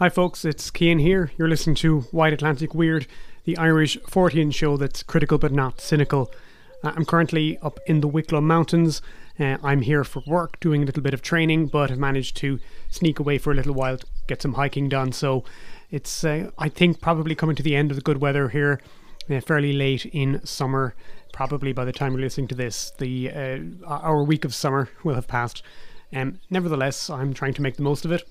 Hi, folks, it's Cian here. You're listening to Wide Atlantic Weird, the Irish Fortean show that's critical but not cynical. Uh, I'm currently up in the Wicklow Mountains. Uh, I'm here for work, doing a little bit of training, but have managed to sneak away for a little while to get some hiking done. So it's, uh, I think, probably coming to the end of the good weather here, uh, fairly late in summer. Probably by the time you're listening to this, the uh, our week of summer will have passed. Um, nevertheless, I'm trying to make the most of it.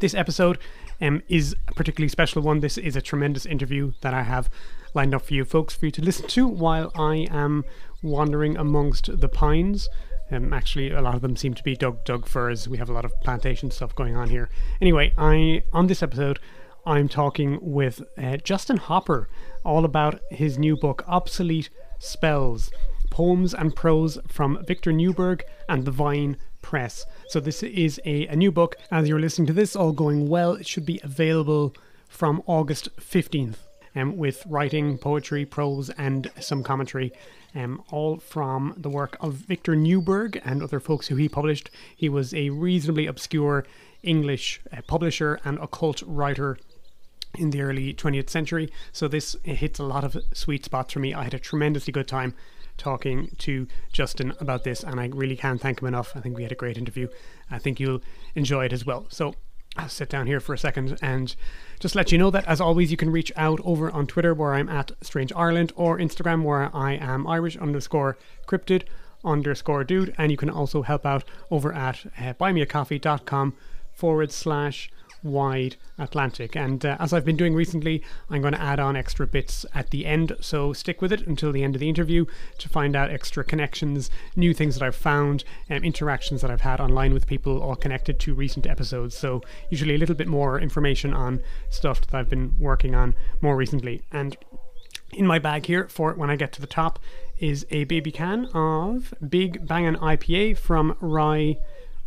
This episode um, is a particularly special one. This is a tremendous interview that I have lined up for you folks for you to listen to while I am wandering amongst the pines. Um, actually, a lot of them seem to be Doug Doug firs. We have a lot of plantation stuff going on here. Anyway, I on this episode, I'm talking with uh, Justin Hopper all about his new book, Obsolete Spells Poems and Prose from Victor Neuburg and the Vine Press. So, this is a, a new book. As you're listening to this, all going well, it should be available from August 15th. Um, with writing, poetry, prose, and some commentary, um, all from the work of Victor Neuburg and other folks who he published. He was a reasonably obscure English uh, publisher and occult writer in the early 20th century. So this hits a lot of sweet spots for me. I had a tremendously good time talking to Justin about this, and I really can't thank him enough. I think we had a great interview. I think you'll enjoy it as well. So I'll sit down here for a second and just let you know that, as always, you can reach out over on Twitter where I'm at Strange Ireland or Instagram where I am Irish underscore cryptid underscore dude. And you can also help out over at uh, buymeacoffee.com forward slash wide Atlantic. And uh, as I've been doing recently, I'm going to add on extra bits at the end. So stick with it until the end of the interview to find out extra connections, new things that I've found, um, interactions that I've had online with people, all connected to recent episodes. So usually a little bit more information on stuff that I've been working on more recently. And in my bag here for when I get to the top is a baby can of Big Bangin' IPA from Rye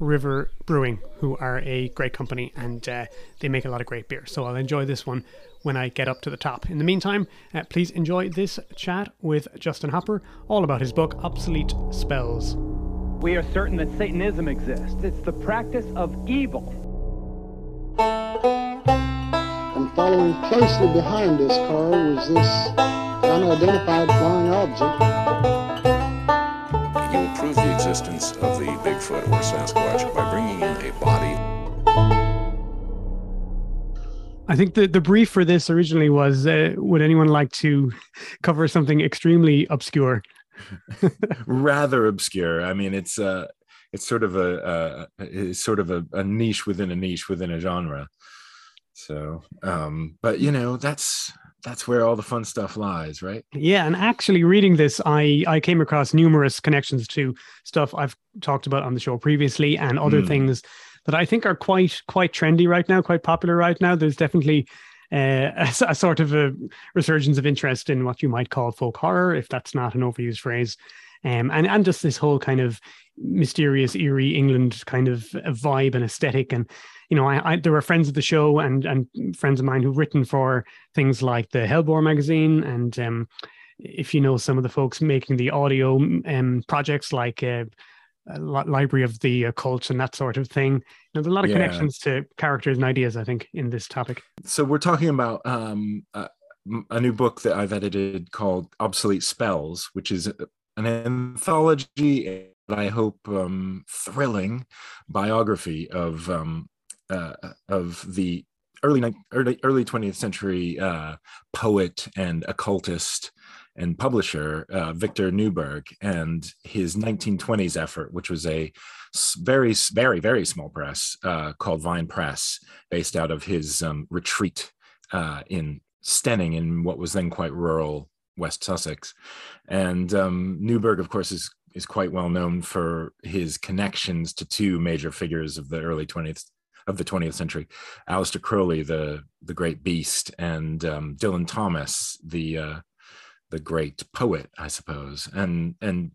River Brewing, who are a great company and uh, they make a lot of great beer. So I'll enjoy this one when I get up to the top. In the meantime, uh, please enjoy this chat with Justin Hopper, all about his book, Obsolete Spells. We are certain that Satanism exists, it's the practice of evil. And following closely behind this car was this unidentified flying object prove the existence of the Bigfoot or Sasquatch by bringing in a body. I think the, the brief for this originally was uh, would anyone like to cover something extremely obscure? Rather obscure. I mean, it's uh, it's sort of a uh, it's sort of a, a niche within a niche within a genre. So, um, but you know, that's that's where all the fun stuff lies, right? Yeah, and actually reading this, I I came across numerous connections to stuff I've talked about on the show previously and other mm. things that I think are quite quite trendy right now, quite popular right now. There's definitely uh, a, a, sort of a resurgence of interest in what you might call folk horror, if that's not an overused phrase, um, and and just this whole kind of mysterious, eerie England kind of vibe and aesthetic and you know, I, I, there were friends of the show and and friends of mine who've written for things like the Hellebore magazine, and um, if you know some of the folks making the audio um, projects like uh, Library of the Occult and that sort of thing. You know, there's a lot of yeah. connections to characters and ideas, I think, in this topic. So we're talking about um, a, a new book that I've edited called Obsolete Spells, which is an anthology and I hope um, thrilling biography of um, uh, of the early early early 20th century uh, poet and occultist and publisher uh, Victor Neuburg and his 1920s effort, which was a very very very small press uh, called Vine Press, based out of his um, retreat uh, in Steyning in what was then quite rural West Sussex. And um, Neuburg, of course, is is quite well known for his connections to two major figures of the early 20th of the 20th century. Aleister Crowley the the great beast and um, Dylan Thomas the uh, the great poet I suppose. And and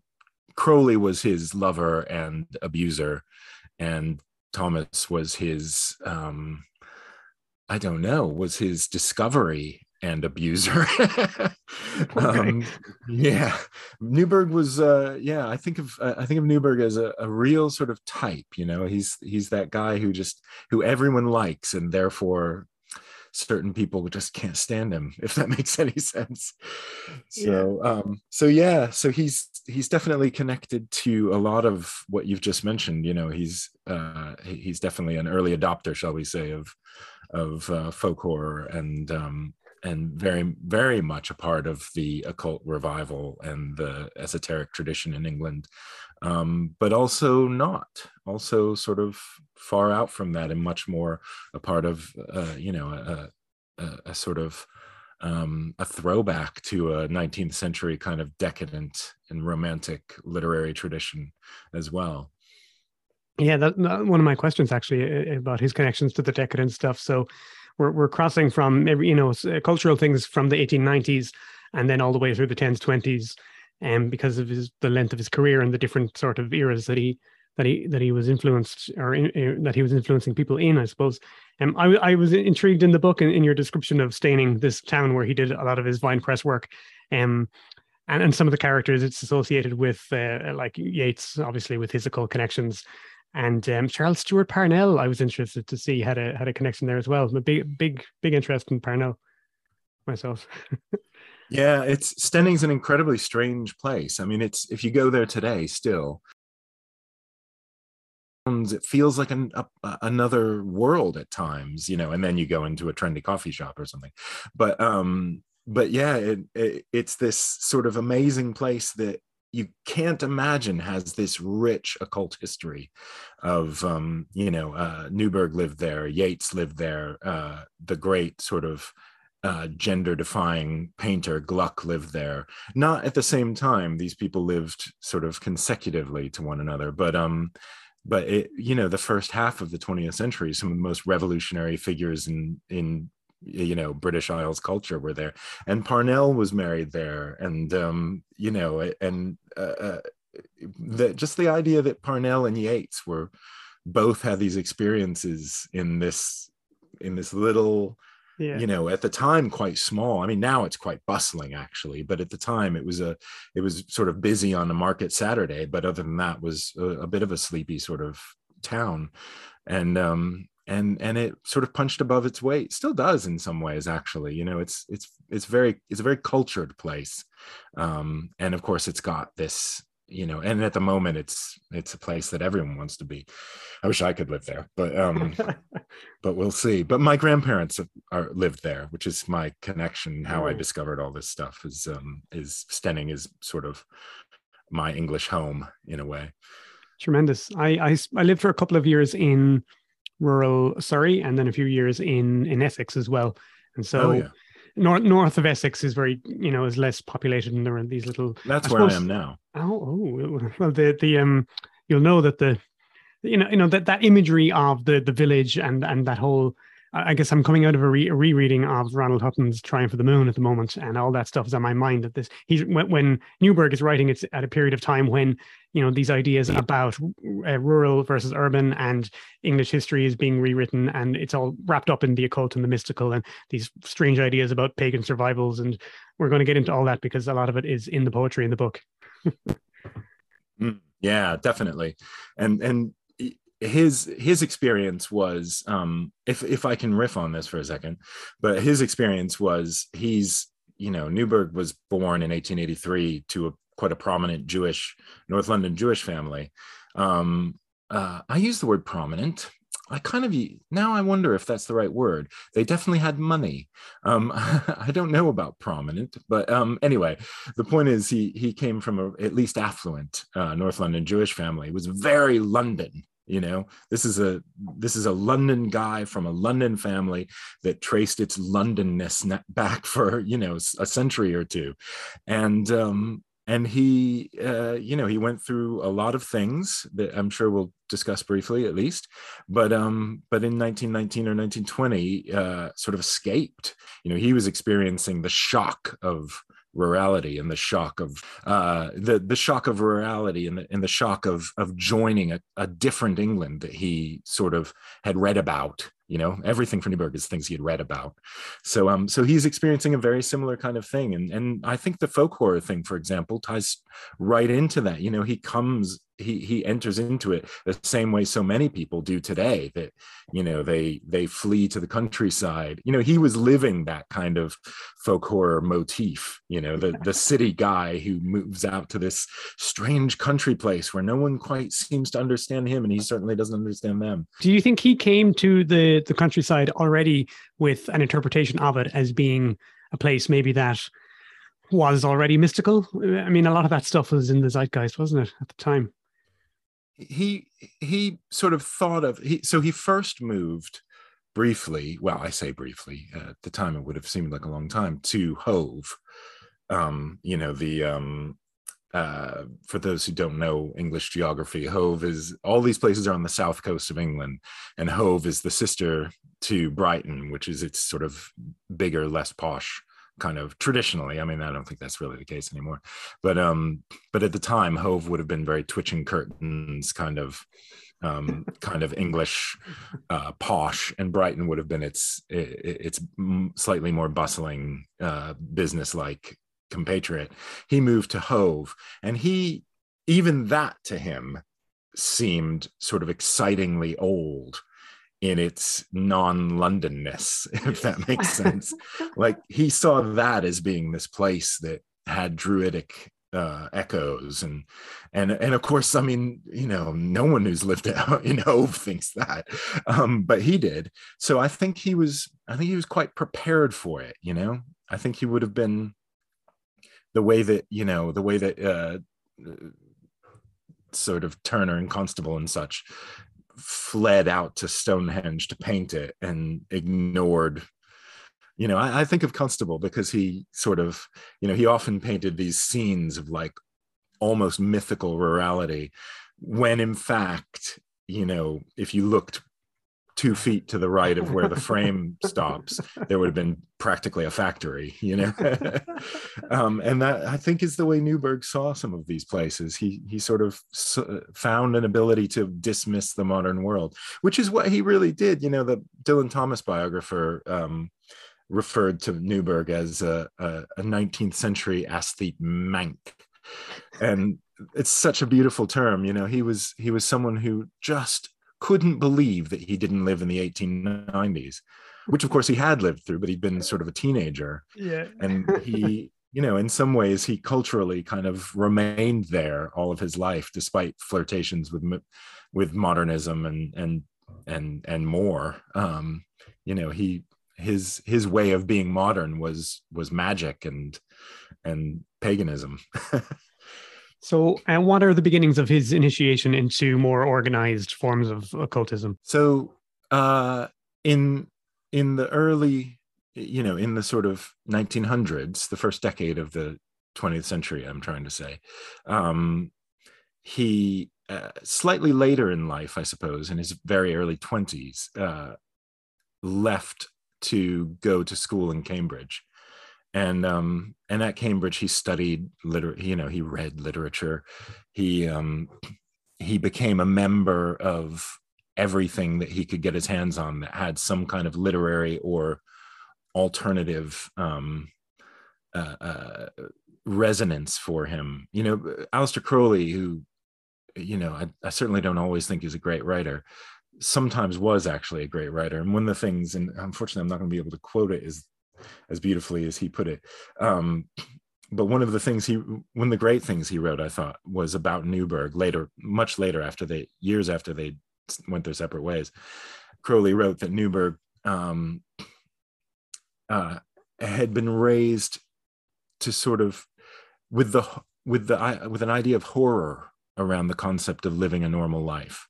Crowley was his lover and abuser and Thomas was his um, I don't know was his discovery and abuser. Um, yeah, Neuburg was. Uh, yeah, I think of uh, I think of Neuburg as a, a real sort of type. You know, he's he's that guy who just who everyone likes, and therefore certain people just can't stand him if that makes any sense so yeah. um so yeah so he's he's definitely connected to a lot of what you've just mentioned you know he's uh he's definitely an early adopter shall we say of of uh, folk horror and um and very very much a part of the occult revival and the esoteric tradition in england um, but also not also sort of far out from that and much more a part of uh, you know a, a, a sort of um, a throwback to a 19th century kind of decadent and romantic literary tradition as well. Yeah that, that, one of my questions actually about his connections to the decadent stuff. So we're, we're crossing from you know cultural things from the 1890s and then all the way through the 10s 20s and um, because of his the length of his career and the different sort of eras that he that he that he was influenced or in, uh, that he was influencing people in, I suppose. Um, I, I was intrigued in the book in, in your description of steyning this town where he did a lot of his vine press work. Um, and, and some of the characters it's associated with, uh, like Yeats, obviously with his occult connections, and um, Charles Stewart Parnell. I was interested to see had a had a connection there as well. A big big big interest in Parnell myself. Yeah, it's Steyning's an incredibly strange place. I mean, it's if you go there today, still, it feels like an, a, another world at times, you know. And then you go into a trendy coffee shop or something, but um, but yeah, it, it, it's this sort of amazing place that you can't imagine has this rich occult history of um, you know uh, Neuburg lived there, Yeats lived there, uh, the great sort of uh, gender defying painter Gluck lived there. Not at the same time; these people lived sort of consecutively to one another, but um, but it, you know, the first half of the 20th century, some of the most revolutionary figures in in you know British Isles culture were there, and Parnell was married there, and um, you know, and uh, uh, the, just the idea that Parnell and Yeats were both had these experiences in this in this little yeah. you know at the time quite small. I mean now it's quite bustling actually but at the time it was a it was sort of busy on the market saturday but other than that was a, a bit of a sleepy sort of town. And um and and it sort of punched above its weight. Still does in some ways actually you know it's it's it's very it's a very cultured place. Um and of course it's got this you know and at the moment it's it's a place that everyone wants to be. I wish i could live there but um but we'll see. But my grandparents are lived there which is my connection how i oh. discovered all this stuff is um is steyning is sort of my english home in a way. Tremendous. I i, I lived for a couple of years in rural surrey and then a few years in in essex as well and so oh, yeah north north of Essex is very you know is less populated and there are these little. That's I where suppose, I am now. Oh, oh, well, the the um, you'll know that the, you know, you know that that imagery of the the village and and that whole I guess I'm coming out of a, re- a, rereading of Ronald Hutton's Triumph of the Moon at the moment, and all that stuff is on my mind. That this he's when, when Neuburg is writing, it's at a period of time when you know these ideas about uh, rural versus urban and English history is being rewritten, and it's all wrapped up in the occult and the mystical and these strange ideas about pagan survivals. And we're going to get into all that because a lot of it is in the poetry in the book. mm, yeah, definitely, and and his his experience was um if if i can riff on this for a second but his experience was he's you know neuburg was born in 1883 to a quite a prominent jewish north london jewish family um uh, i use the word prominent I kind of now I wonder if that's the right word. They definitely had money. Um, I don't know about prominent, but um, anyway, the point is he he came from a at least affluent uh, North London Jewish family. It was very London you know? This is a this is a london guy from a london family that traced its londonness back for you know a century or two. And um and he uh, you know he went through a lot of things that i'm sure we'll discuss briefly at least. But um but in 1919 or 1920 uh sort of escaped. You know he was experiencing the shock of rurality and the shock of uh, the the shock of rurality and the, and the shock of of joining a, a different England that he sort of had read about you know everything for neuburg is things he had read about. So um so he's experiencing a very similar kind of thing. And and i think the folk horror thing for example ties right into that. You know he comes he he enters into it the same way so many people do today that you know they they flee to the countryside. You know he was living that kind of folk horror motif you know the the city guy who moves out to this strange country place where no one quite seems to understand him and he certainly doesn't understand them. Do you think he came to the the countryside already with an interpretation of it as being a place maybe that was already mystical. I mean a lot of that stuff was in the zeitgeist wasn't it at the time? He he sort of thought of he so he first moved briefly well i say briefly uh, at the time it would have seemed like a long time to hove. Um you know the um uh for those who don't know english geography hove is all these places are on the south coast of england and hove is the sister to brighton which is its sort of bigger less posh kind of traditionally. I mean, I don't think that's really the case anymore. But um, but at the time, Hove would have been very twitching curtains, kind of um, kind of English uh, posh, and Brighton would have been its its slightly more bustling, uh, business-like compatriot. He moved to Hove, and he even that to him seemed sort of excitingly old in its non-londonness if that makes sense. Like he saw that as being this place that had druidic uh, echoes and and and of course i mean you know no one who's lived out in hove thinks that. Um, but he did. So i think he was i think he was quite prepared for it you know? I think he would have been the way that you know the way that uh, sort of turner and constable and such fled out to Stonehenge to paint it and ignored. You know, I, I, think of Constable because he sort of, you know, he often painted these scenes of like almost mythical rurality, when in fact, you know, if you looked two feet to the right of where the frame stops, there would have been practically a factory, you know. um, and that I think is the way Neuburg saw some of these places. He he sort of found an ability to dismiss the modern world, which is what he really did. You know, the Dylan Thomas biographer. Um, referred to Neuburg as a, a, a 19th century aesthete manqué. And it's such a beautiful term. You know, he was he was someone who just couldn't believe that he didn't live in the 1890s, which of course he had lived through, but he'd been sort of a teenager. Yeah. And he, you know, in some ways, he culturally kind of remained there all of his life, despite flirtations with with modernism and and and and more. Um, you know, he his his way of being modern was was magic and and paganism. So, and what are the beginnings of his initiation into more organized forms of occultism? So, uh, in in the early, you know, in the sort of 1900s, the first decade of the 20th century, I'm trying to say, um, he uh, slightly later in life, I suppose, in his very early 20s, uh, left to go to school in Cambridge and um and at cambridge he studied liter you know he read literature. He um he became a member of everything that he could get his hands on that had some kind of literary or alternative um uh, uh resonance for him. You know Aleister Crowley who you know I, I certainly don't always think he's a great writer sometimes was actually a great writer. And one of the things and unfortunately i'm not going to be able to quote it is as beautifully as he put it. Um, but one of the things he, one of the great things he wrote, I thought, was about Neuburg later, much later after they, years after they went their separate ways. Crowley wrote that Neuburg um, uh, had been raised to sort of with the with the with an idea of horror around the concept of living a normal life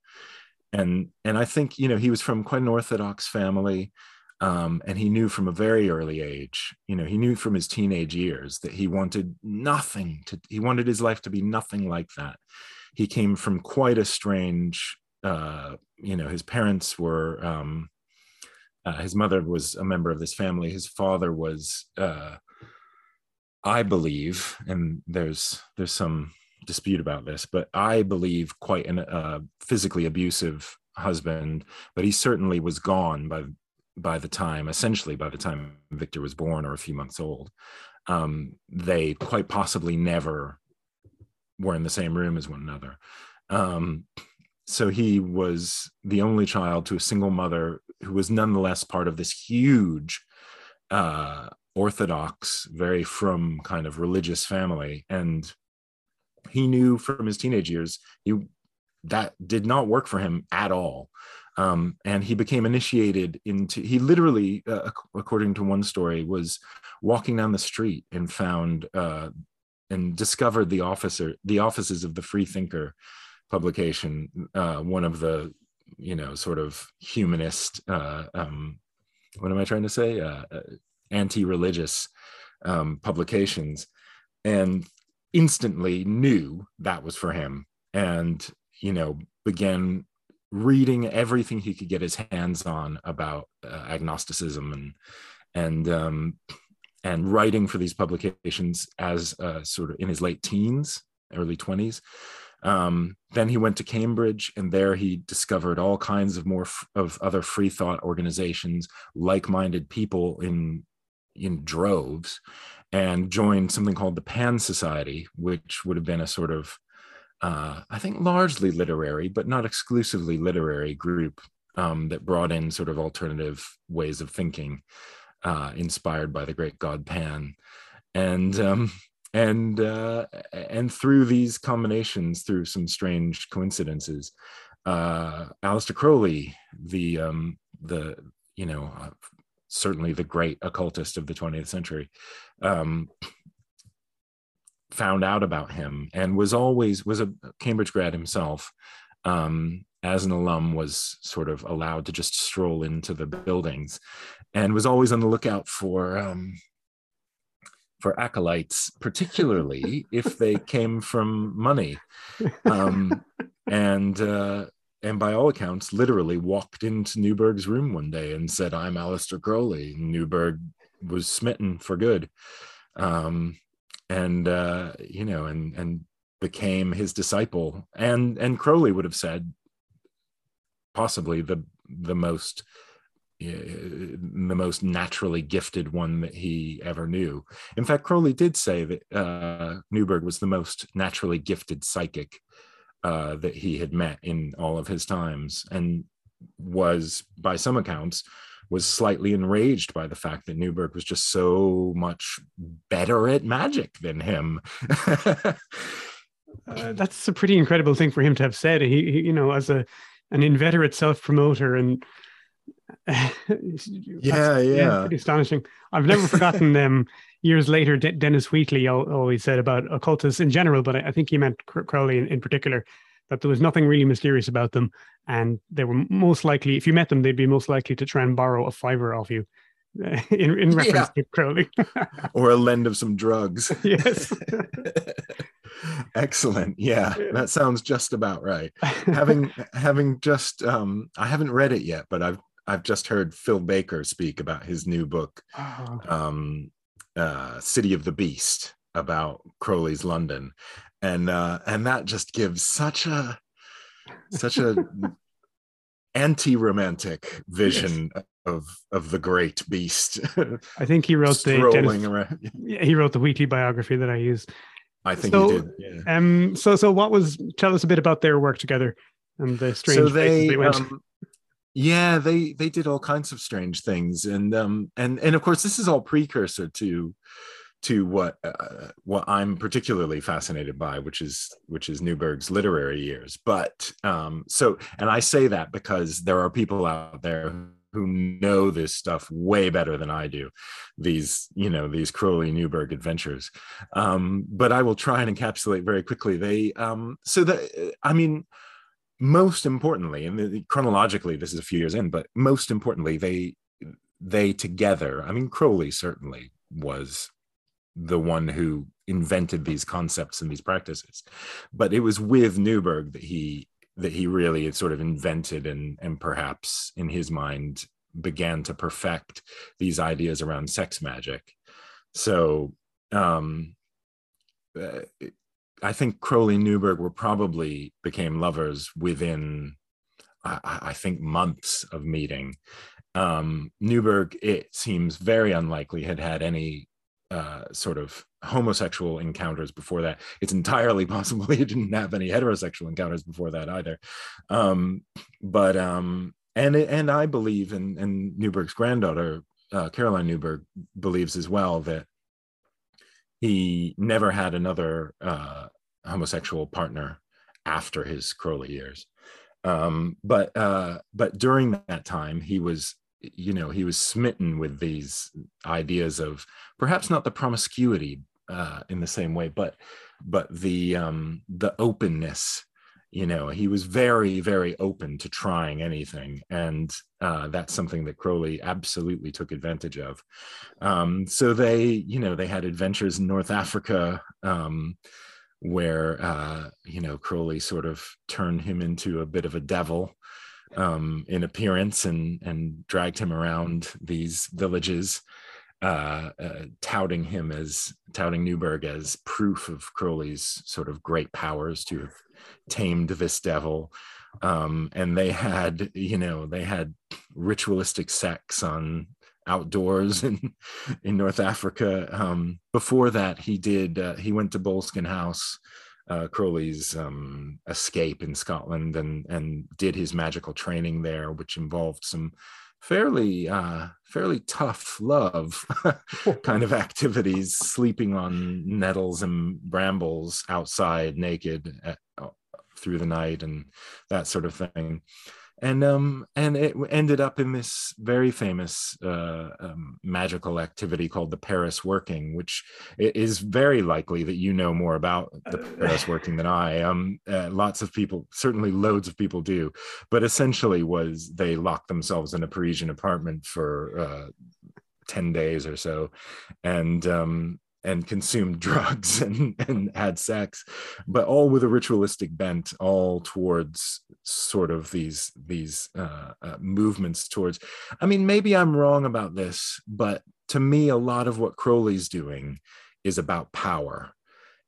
and and i think you know he was from quite an orthodox family um, and he knew from a very early age you know he knew from his teenage years that he wanted nothing to he wanted his life to be nothing like that. He came from quite a strange uh, you know his parents were um, uh, his mother was a member of this family. His father was uh, i believe and there's there's some dispute about this but i believe quite a uh, physically abusive husband, but he certainly was gone by by the time, essentially by the time Victor was born or a few months old. Um, they quite possibly never were in the same room as one another. Um, so he was the only child to a single mother who was nonetheless part of this huge uh, orthodox very from kind of religious family and he knew from his teenage years he that did not work for him at all um, and he became initiated into he literally uh, according to one story was walking down the street and found uh, and discovered the officer the offices of the free thinker publication uh, one of the you know sort of humanist uh, um, what am i trying to say? Uh, uh, anti-religious um, publications and instantly knew that was for him and you know began reading everything he could get his hands on about uh, agnosticism and and um, and writing for these publications as uh, sort of in his late teens early 20s um, then he went to Cambridge, and there he discovered all kinds of more f- of other free thought organizations, like-minded people in in droves, and joined something called the Pan Society, which would have been a sort of, uh, I think, largely literary, but not exclusively literary group um, that brought in sort of alternative ways of thinking, uh, inspired by the great god Pan, and um, and uh, and through these combinations, through some strange coincidences, uh, Aleister Crowley, the um, the you know uh, certainly the great occultist of the 20th century, um, found out about him and was always was a Cambridge grad himself. Um, as an alum, was sort of allowed to just stroll into the buildings, and was always on the lookout for um, for acolytes, particularly if they came from money. Um, and uh, and by all accounts, literally walked into Neuburg's room one day and said, "I'm Aleister Crowley." Neuburg was smitten for good, um, and uh, you know, and and became his disciple. And and Crowley would have said, possibly the the most the most naturally gifted one that he ever knew. In fact, Crowley did say that uh, Neuburg was the most naturally gifted psychic uh, that he had met in all of his times, and was, by some accounts, was slightly enraged by the fact that Neuburg was just so much better at magic than him. uh, that's a pretty incredible thing for him to have said. He, he you know, as a an inveterate self promoter and yeah, yeah, pretty astonishing. I've never forgotten them. years later, De- Dennis Wheatley always said about occultists in general, but I, think he meant Crowley in, in, particular, that there was nothing really mysterious about them, and they were most likely, if you met them, they'd be most likely to try and borrow a fiver off you. in, in reference yeah. to Crowley, or a lend of some drugs. Yes. Excellent. Yeah, that sounds just about right. having having just um I haven't read it yet, but I've I've just heard Phil Baker speak about his new book, oh. um, uh, City of the Beast, about Crowley's London, and uh, and that just gives such a such a anti-romantic vision yes. of of the great beast. I think he wrote the Dennis, he wrote the Wheatley biography that I used. I think so, he did. Yeah. Um. So so what was? Tell us a bit about their work together and the strange so they, they went. Um, yeah they they did all kinds of strange things and um and and of course this is all precursor to to what uh, what I'm particularly fascinated by, which is which is Neuburg's literary years. But um, so, and I say that because there are people out there who know this stuff way better than I do. These, you know, these Crowley Neuburg adventures. Um, but I will try and encapsulate very quickly. They, um, so that I mean, most importantly, and chronologically, this is a few years in, but most importantly, they they together. I mean, Crowley certainly was the one who invented these concepts and these practices, but it was with Neuburg that he that he really had sort of invented and and perhaps in his mind began to perfect these ideas around sex magic. So um, uh, I think Crowley and Neuburg were probably became lovers within, I, I think months of meeting. Um, Neuburg, it seems very unlikely, had had any uh, sort of homosexual encounters before that. It's entirely possible he didn't have any heterosexual encounters before that either. Um, but um, and and I believe, and and Neuburg's granddaughter uh, Caroline Neuburg believes as well that he never had another uh, homosexual partner after his Crowley years. Um, but uh, but during that time, he was you know he was smitten with these ideas of perhaps not the promiscuity uh, in the same way, but but the um, the openness. You know, he was very very open to trying anything, and uh, that's something that Crowley absolutely took advantage of. Um, so they, you know, they had adventures in North Africa. Um, where uh, you know Crowley sort of turned him into a bit of a devil um, in appearance and and dragged him around these villages, uh, uh, touting him as touting Neuburg as proof of Crowley's sort of great powers to have tamed this devil. Um, and they had, you know, they had ritualistic sex on outdoors in in North Africa. Um, before that, he did uh, he went to Boleskine House, uh, Crowley's um, escape in Scotland, and and did his magical training there, which involved some fairly uh, fairly tough love kind of activities, sleeping on nettles and brambles outside naked at, uh, through the night and that sort of thing and um and it ended up in this very famous uh, um, magical activity called the Paris working, which is very likely that you know more about the Paris working than I. Um, uh, lots of people, certainly loads of people do, but essentially was they locked themselves in a Parisian apartment for uh, 10 days or so and um, and consumed drugs and, and had sex, but all with a ritualistic bent, all towards sort of these these uh, uh, movements towards. I mean, maybe I'm wrong about this, but to me, a lot of what Crowley's doing is about power,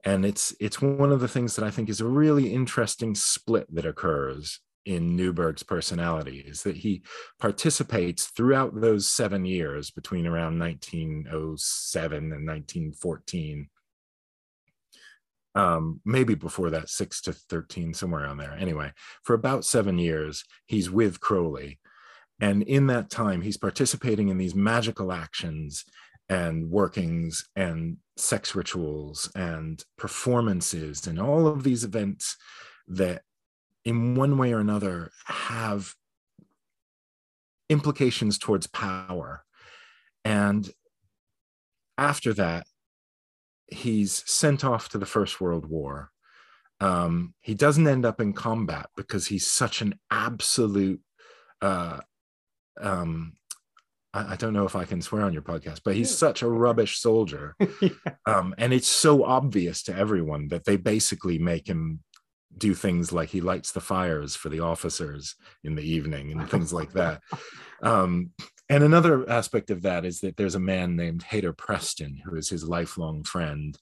and it's it's one of the things that I think is a really interesting split that occurs in Neuburg's personality is that he participates throughout those seven years between around 1907 and 1914. Um, maybe before that, six to 13, somewhere around there. Anyway, for about seven years, he's with Crowley. And in that time, he's participating in these magical actions and workings and sex rituals and performances and all of these events that in one way or another have implications towards power. And after that, he's sent off to the First World War. Um, he doesn't end up in combat because he's such an absolute. Uh, um, I, I, don't know if I can swear on your podcast, but he's such a rubbish soldier, yeah. um, and it's so obvious to everyone that they basically make him do things like he lights the fires for the officers in the evening and things like that. Um, and another aspect of that is that there's a man named Hayter Preston who is his lifelong friend.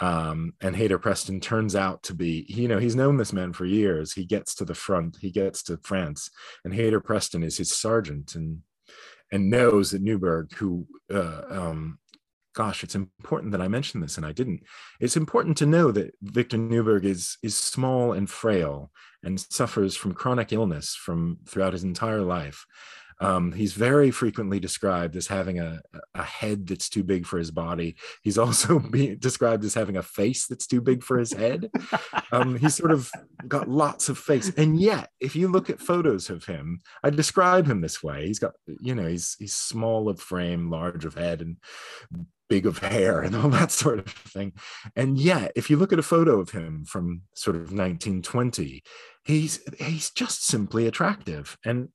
Um, and Hayter Preston turns out to be, you know, he's known this man for years. He gets to the front, he gets to France, and Hayter Preston is his sergeant and and knows that Neuburg, who uh, um, gosh, it's important that I mention this and I didn't. It's important to know that Victor Neuburg is is small and frail and suffers from chronic illness from throughout his entire life. Um, he's very frequently described as having a, a head that's too big for his body. He's also described as having a face that's too big for his head. Um, he's sort of got lots of face. And yet, if you look at photos of him, I describe him this way. He's got, you know, he's he's small of frame, large of head, and big of hair and all that sort of thing. And yet, if you look at a photo of him from sort of 1920, he's he's just simply attractive. And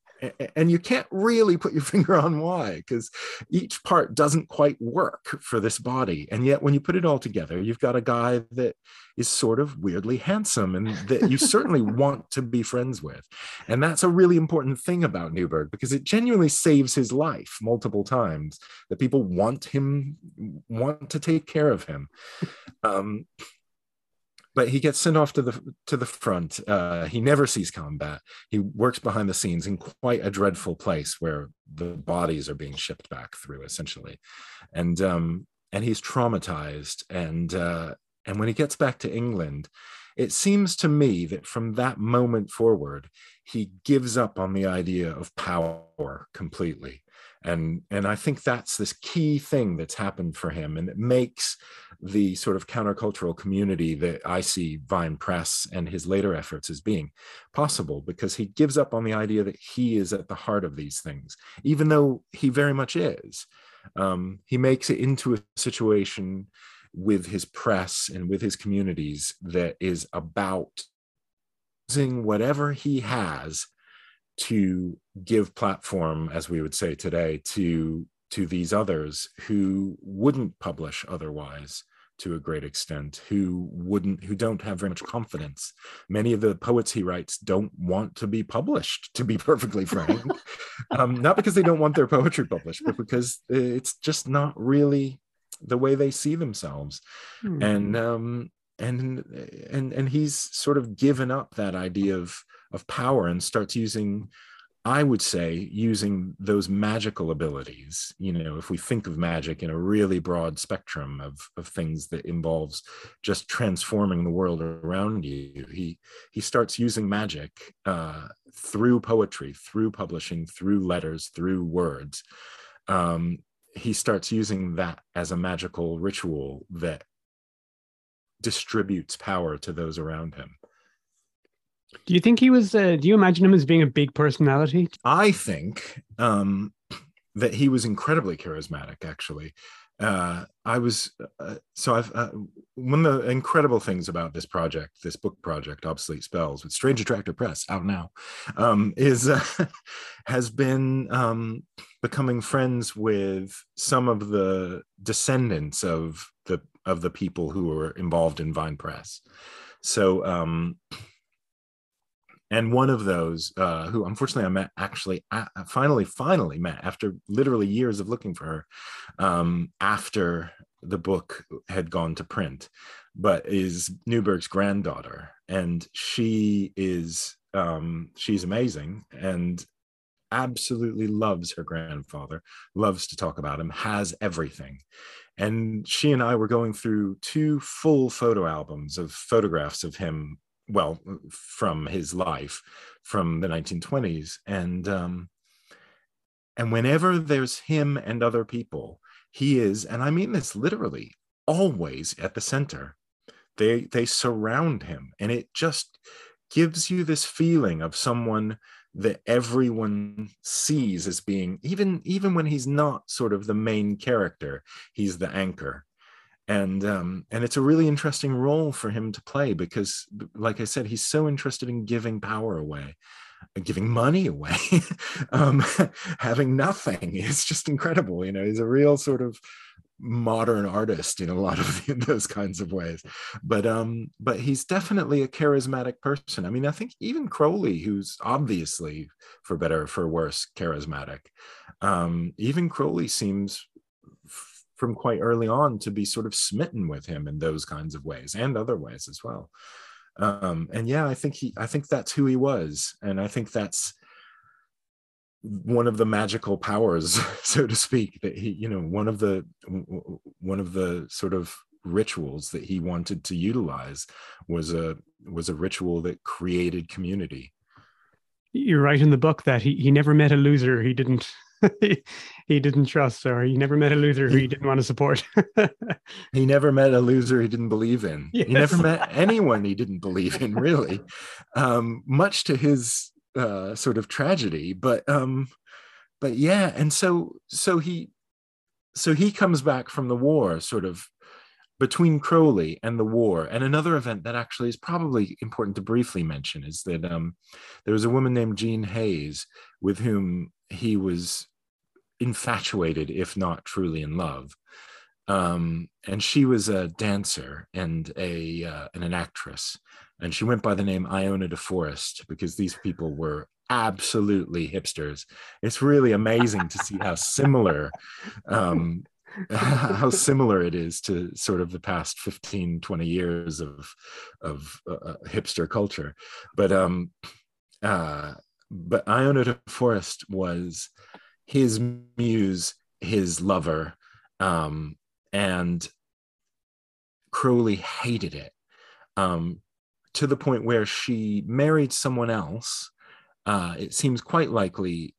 and you can't really put your finger on why because each part doesn't quite work for this body. And yet when you put it all together you've got a guy that is sort of weirdly handsome and that you certainly want to be friends with. And that's a really important thing about neuburg because it genuinely saves his life multiple times that people want him want to take care of him. Um, but he gets sent off to the to the front. Uh, he never sees combat. He works behind the scenes in quite a dreadful place where the bodies are being shipped back through, essentially, and um, and he's traumatized. And uh, and when he gets back to England, it seems to me that from that moment forward, he gives up on the idea of power completely and and i think that's this key thing that's happened for him and it makes the sort of countercultural community that i see vine press and his later efforts as being possible because he gives up on the idea that he is at the heart of these things even though he very much is. Um, he makes it into a situation with his press and with his communities that is about using whatever he has to give platform as we would say today to to these others who wouldn't publish otherwise to a great extent who wouldn't who don't have very much confidence. Many of the poets he writes don't want to be published to be perfectly frank. Um, not because they don't want their poetry published but because it's just not really the way they see themselves. Hmm. and um and and and he's sort of given up that idea of of power and starts using I would say using those magical abilities, you know, if we think of magic in a really broad spectrum of, of things that involves just transforming the world around you, he he starts using magic uh, through poetry, through publishing, through letters, through words. Um, he starts using that as a magical ritual that distributes power to those around him. Do you think he was? Uh, do you imagine him as being a big personality? I think um, that he was incredibly charismatic. Actually, uh, I was uh, so I've uh, one of the incredible things about this project, this book project, obsolete spells with Strange Attractor Press out now, um, is uh, has been um, becoming friends with some of the descendants of the of the people who were involved in Vine Press. So um, and one of those uh, who unfortunately i met actually uh, finally finally met after literally years of looking for her um, after the book had gone to print but is neuburg's granddaughter. And she is um, she's amazing and absolutely loves her grandfather loves to talk about him has everything. And she and i were going through two full photo albums of photographs of him well from his life from the 1920s and um, and whenever there's him and other people he is and i mean this literally always at the center. They they surround him and it just gives you this feeling of someone that everyone sees as being even even when he's not sort of the main character he's the anchor and um, and it's a really interesting role for him to play because like i said he's so interested in giving power away giving money away um, having nothing. It's just incredible you know he's a real sort of modern artist in a lot of those kinds of ways. But um but he's definitely a charismatic person. I mean i think even crowley who's obviously for better or for worse charismatic um even crowley seems from quite early on to be sort of smitten with him in those kinds of ways and other ways as well. Um, and yeah i think he i think that's who he was. And i think that's one of the magical powers so to speak that he you know one of the one of the sort of rituals that he wanted to utilize was a was a ritual that created community. You're right in the book that he, he never met a loser. He didn't he didn't trust or he never met a loser who he didn't want to support. he never met a loser he didn't believe in. Yes. He never met anyone he didn't believe in, really, um, much to his uh, sort of tragedy. But um, but yeah, and so so he so he comes back from the war, sort of between Crowley and the war. And another event that actually is probably important to briefly mention is that um, there was a woman named Jean Hayes with whom he was infatuated, if not truly in love. Um, and she was a dancer and a uh, and an actress, and she went by the name Iona de Forest because these people were absolutely hipsters. It's really amazing to see how similar um, how similar it is to sort of the past 15 20 years of of uh, uh, hipster culture but um uh but iona de forest was his muse his lover um and crowley hated it um to the point where she married someone else uh it seems quite likely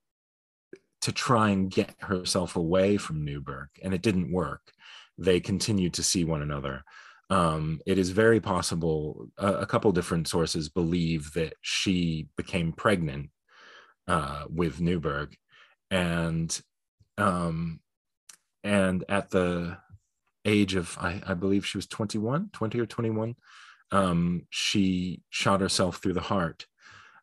to try and get herself away from Neuburg, and it didn't work. They continued to see one another. Um, it is very possible. A, a, couple different sources believe that she became pregnant uh, with Neuburg, and um, and at the age of I, I, believe she was 21, 20 or 21, um, she shot herself through the heart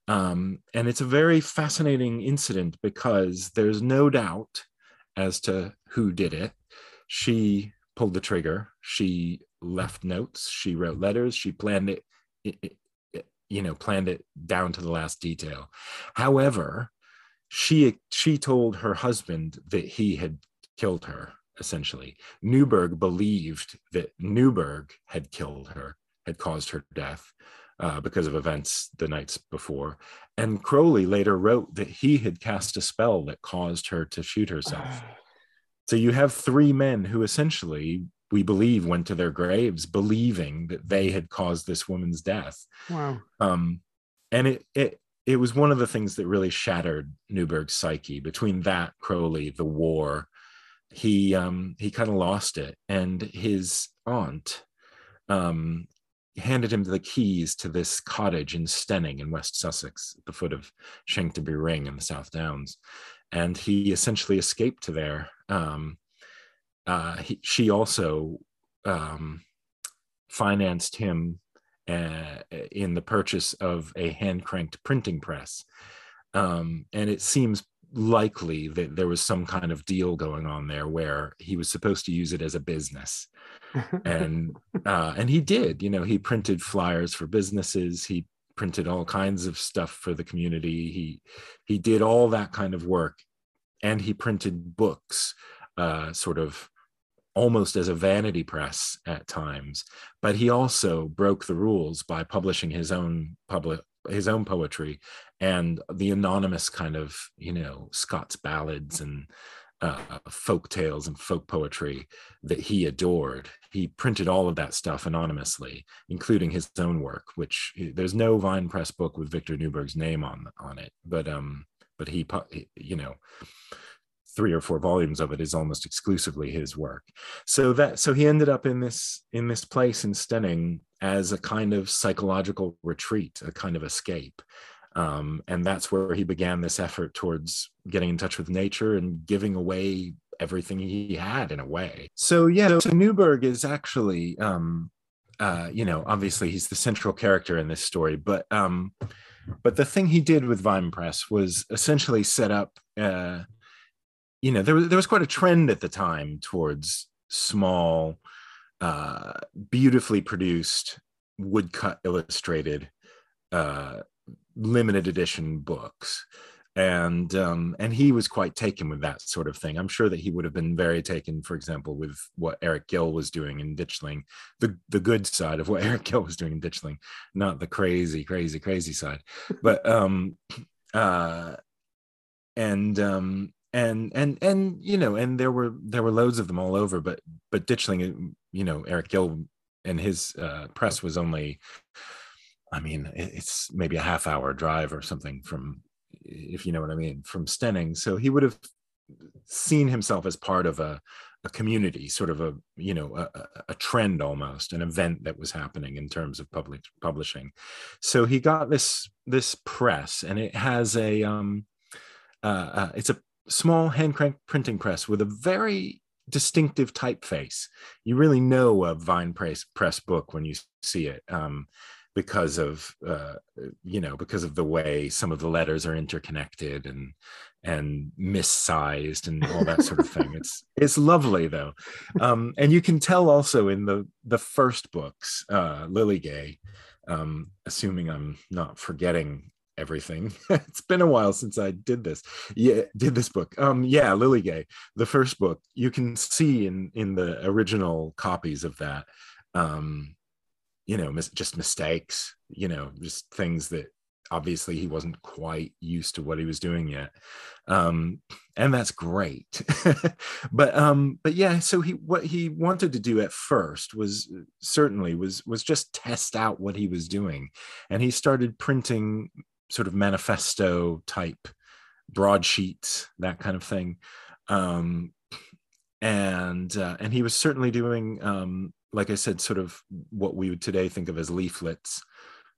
um, and it's a very fascinating incident because there's no doubt as to who did it. She pulled the trigger. She left notes. She wrote letters. She planned it, it, it, you know, planned it down to the last detail. However, she she told her husband that he had killed her. Essentially, neuburg believed that neuburg had killed her, had caused her death uh, because of events the nights before. And Crowley later wrote that he had cast a spell that caused her to shoot herself. so you have three men who essentially, we believe, went to their graves believing that they had caused this woman's death. Wow. Um, and it, it, it was one of the things that really shattered Neuburg's psyche. Between that, Crowley, the war, he um, he kind of lost it, and his aunt um, handed him the keys to this cottage in Steyning in West Sussex, at the foot of Chanctonbury Ring in the South Downs. And he essentially escaped to there. Um, uh, he, she also um, financed him uh, in the purchase of a hand cranked printing press. Um, and it seems likely that there was some kind of deal going on there where he was supposed to use it as a business. And uh, and he did you know he printed flyers for businesses. He printed all kinds of stuff for the community. He he did all that kind of work. And he printed books uh, sort of almost as a vanity press at times but he also broke the rules by publishing his own public his own poetry and the anonymous kind of you know scots ballads and uh, folk tales and folk poetry that he adored. He printed all of that stuff anonymously, including his own work. Which there's no Vine Press book with Victor neuburg's name on on it, but um, but he, you know, three or four volumes of it is almost exclusively his work. So that so he ended up in this in this place in Steyning as a kind of psychological retreat, a kind of escape. Um, and that's where he began this effort towards getting in touch with nature and giving away everything he had in a way. So yeah, so Neuburg is actually, um, uh, you know, obviously he's the central character in this story, but um, but the thing he did with Vine Press was essentially set up. Uh, you know, there was there was quite a trend at the time towards small, uh, beautifully produced, woodcut illustrated uh, limited edition books and um, and he was quite taken with that sort of thing. I'm sure that he would have been very taken, for example, with what Eric Gill was doing in Ditchling, the the good side of what Eric Gill was doing in Ditchling, not the crazy, crazy, crazy side. But um, uh, and um, and and and you know, and there were there were loads of them all over. But but Ditchling, you know, Eric Gill and his uh, press was only I mean, it's maybe a half hour drive or something from, if you know what I mean, from steyning So he would have seen himself as part of a, a community, sort of a, you know, a, a trend almost, an event that was happening in terms of public publishing. So he got this this press, and it has a, um, uh, uh, it's a small hand crank printing press with a very distinctive typeface. You really know a Vine press, press book when you see it. Um, because of uh, you know because of the way some of the letters are interconnected and and missized and all that sort of thing it's it's lovely though um, and you can tell also in the the first books uh, Lillygay um, assuming i'm not forgetting everything. it's been a while since I did this. Yeah, did this book. Um, yeah, Lillygay, the first book. You can see in in the original copies of that, um, you know, mis- just mistakes. You know, just things that obviously he wasn't quite used to what he was doing yet um and that's great but um but yeah so he what he wanted to do at first was certainly was was just test out what he was doing and he started printing sort of manifesto type broadsheets, that kind of thing. Um, and uh, and he was certainly doing, um, like I said, sort of what we would today think of as leaflets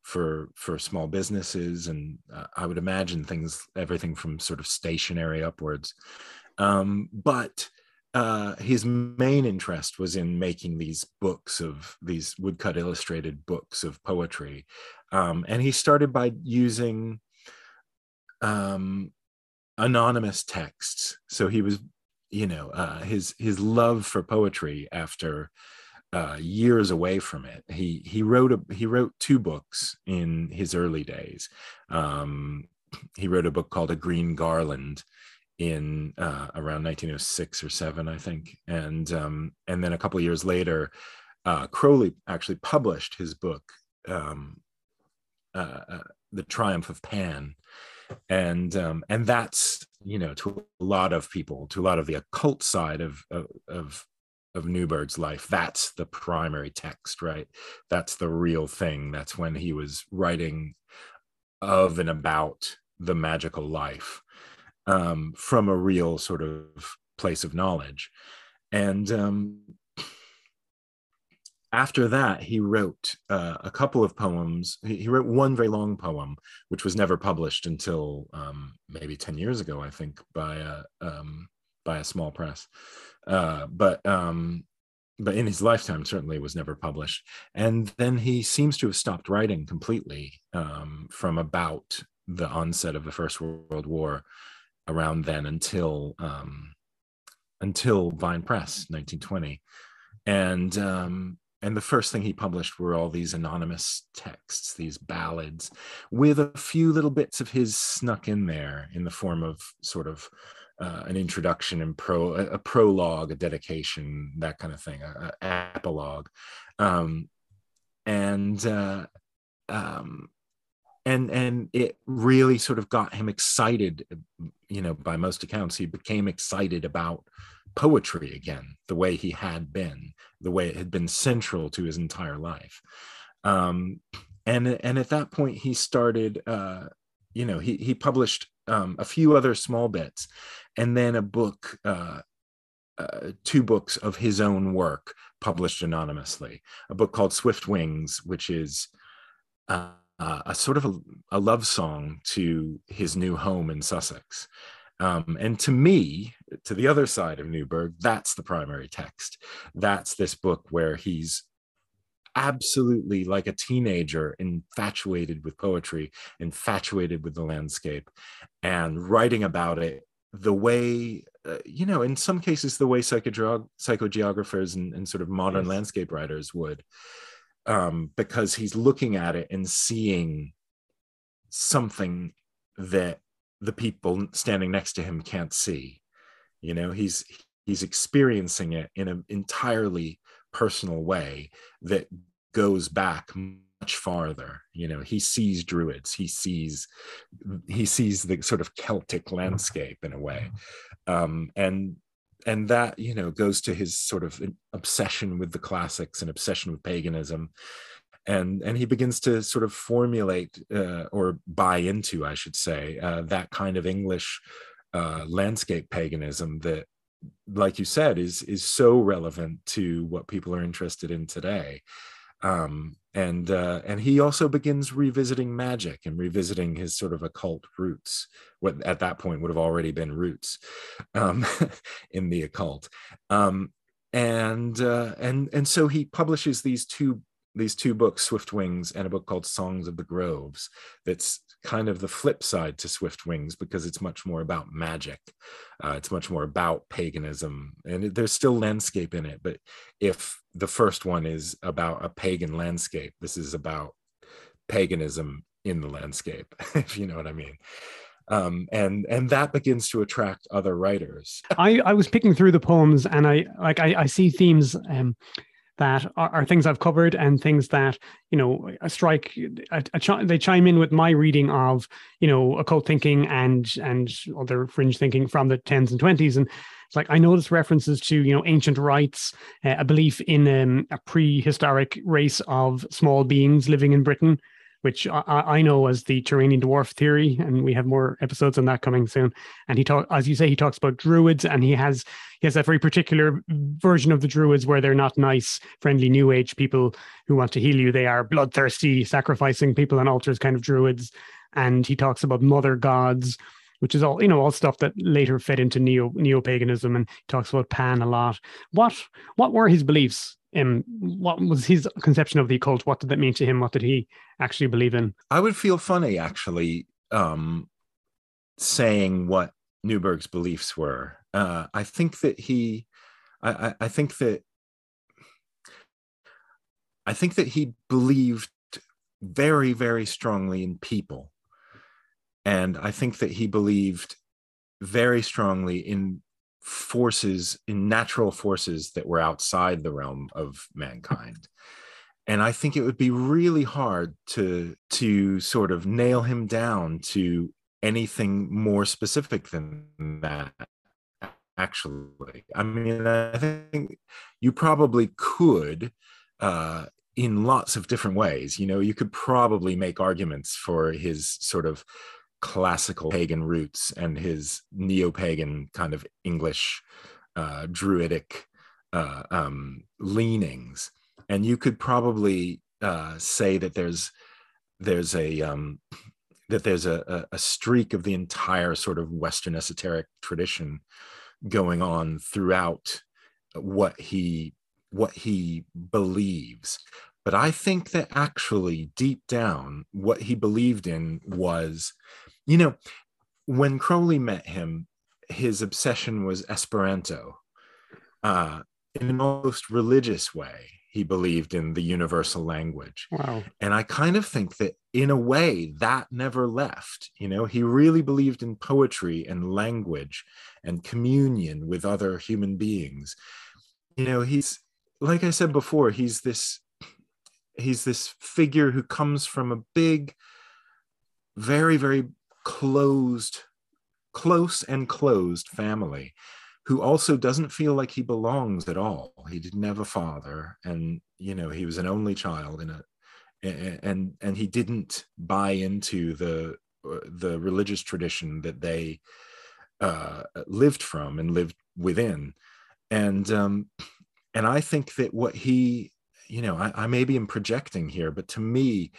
for for small businesses, and uh, I would imagine things, everything from sort of stationary upwards. Um, but uh, his main interest was in making these books of these woodcut illustrated books of poetry. Um, and he started by using um, anonymous texts. So he was you know uh, his his love for poetry after uh, years away from it. He he wrote a he wrote two books in his early days. Um, he wrote a book called a green garland in uh, around 1906 or 7 i think and um, and then a couple of years later uh, crowley actually published his book um, uh, uh, the triumph of pan and um, and that's you know to a lot of people to a lot of the occult side of of, of of Neuburg's life, that's the primary text, right? That's the real thing. That's when he was writing of and about the magical life um, from a real sort of place of knowledge. And um, after that, he wrote uh, a couple of poems. He, he, wrote one very long poem, which was never published until um, maybe 10 years ago, I think, by a, um, by a small press. Uh, but um, but in his lifetime certainly was never published and then he seems to have stopped writing completely um, from about the onset of the first world war around then until um, until Vine Press, 1920, and um, and the first thing he published were all these anonymous texts, these ballads, with a few little bits of his snuck in there in the form of sort of uh, an introduction and pro a, a, prologue, a dedication, that kind of thing, a, epilogue, um, and uh, um, and and it really sort of got him excited you know by most accounts. He became excited about poetry again the way he had been the way it had been central to his entire life. Um, and and at that point he started uh, you know he he published um, a few other small bits and then a book uh, uh, two books of his own work published anonymously. A book called swift wings which is uh, a sort of a, a, love song to his new home in Sussex. Um, and to me, to the other side of Neuburg, that's the primary text. That's this book where he's absolutely like a teenager, infatuated with poetry, infatuated with the landscape, and writing about it the way, uh, you know, in some cases, the way psychogeographers and, and sort of modern yes. landscape writers would um, because he's looking at it and seeing something that the people standing next to him can't see. You know he's he's experiencing it in an entirely personal way that goes back much farther. You know he sees druids he sees he sees the sort of celtic landscape in a way. Um, and and that you know goes to his sort of obsession with the classics and obsession with paganism. And and he begins to sort of formulate uh, or buy into i should say uh, that kind of english uh, landscape paganism that like you said is is so relevant to what people are interested in today. Um, and uh, and he also begins revisiting magic and revisiting his sort of occult roots what at that point would have already been roots um, in the occult. Um, and uh, and and so he publishes these two these two books swift wings and a book called songs of the groves that's kind of the flip side to swift wings because it's much more about magic uh, it's much more about paganism and it, there's still landscape in it but if the first one is about a pagan landscape this is about paganism in the landscape, if you know what I mean. Um, and and that begins to attract other writers. I I was picking through the poems, and I like I, I see themes um, that are, are, things I've covered and things that you know strike. A, a ch- they chime in with my reading of you know occult thinking and and other fringe thinking from the tens and twenties, and it's like I notice references to you know ancient rites, uh, a belief in um, a prehistoric race of small beings living in Britain which I, I, know as the Turanian dwarf theory, and we have more episodes on that coming soon. And he talk, as you say, he talks about druids, and he has he has a very particular version of the druids where they're not nice, friendly New Age people who want to heal you. They are bloodthirsty, sacrificing people on altars, kind of druids. And he talks about mother gods, which is all you know, all stuff that later fed into neo neo paganism, and he talks about Pan a lot. What what were his beliefs um, what was his conception of the occult? What did that mean to him? What did he actually believe in? I would feel funny actually um, saying what Neuburg's beliefs were. Uh, I think that he, I, I, I think that, I think that he believed very, very strongly in people. And I think that he believed very strongly in forces in natural forces that were outside the realm of mankind. And i think it would be really hard to to sort of nail him down to anything more specific than that actually. I mean i think you probably could uh in lots of different ways. You know you could probably make arguments for his sort of classical pagan roots and his neo-pagan kind of English uh, druidic uh, um, leanings, and you could probably uh, say that there's there's a um, that there's a, a streak of the entire sort of Western esoteric tradition going on throughout what he what he believes. But i think that actually deep down what he believed in was you know, when Crowley met him, his obsession was Esperanto. Uh, in an almost religious way, he believed in the universal language. Wow. And I kind of think that in a way that never left. You know, he really believed in poetry and language and communion with other human beings. You know, he's like I said before, he's this he's this figure who comes from a big very very closed, close and closed family who also doesn't feel like he belongs at all. He didn't have a father, and you know he was an only child in a, and and he didn't buy into the the religious tradition that they uh, lived from and lived within, and um, and I think that what he, you know, I, I maybe am projecting here, but to me,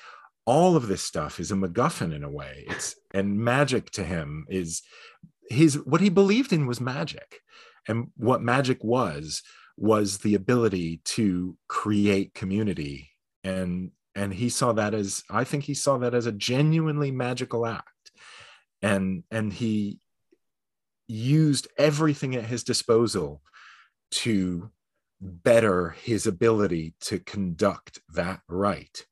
all of this stuff is a MacGuffin in a way. It's and magic to him is his what he believed in was magic, and what magic was was the ability to create community. And and he saw that as i think he saw that as a genuinely magical act. And and he used everything at his disposal to better his ability to conduct that right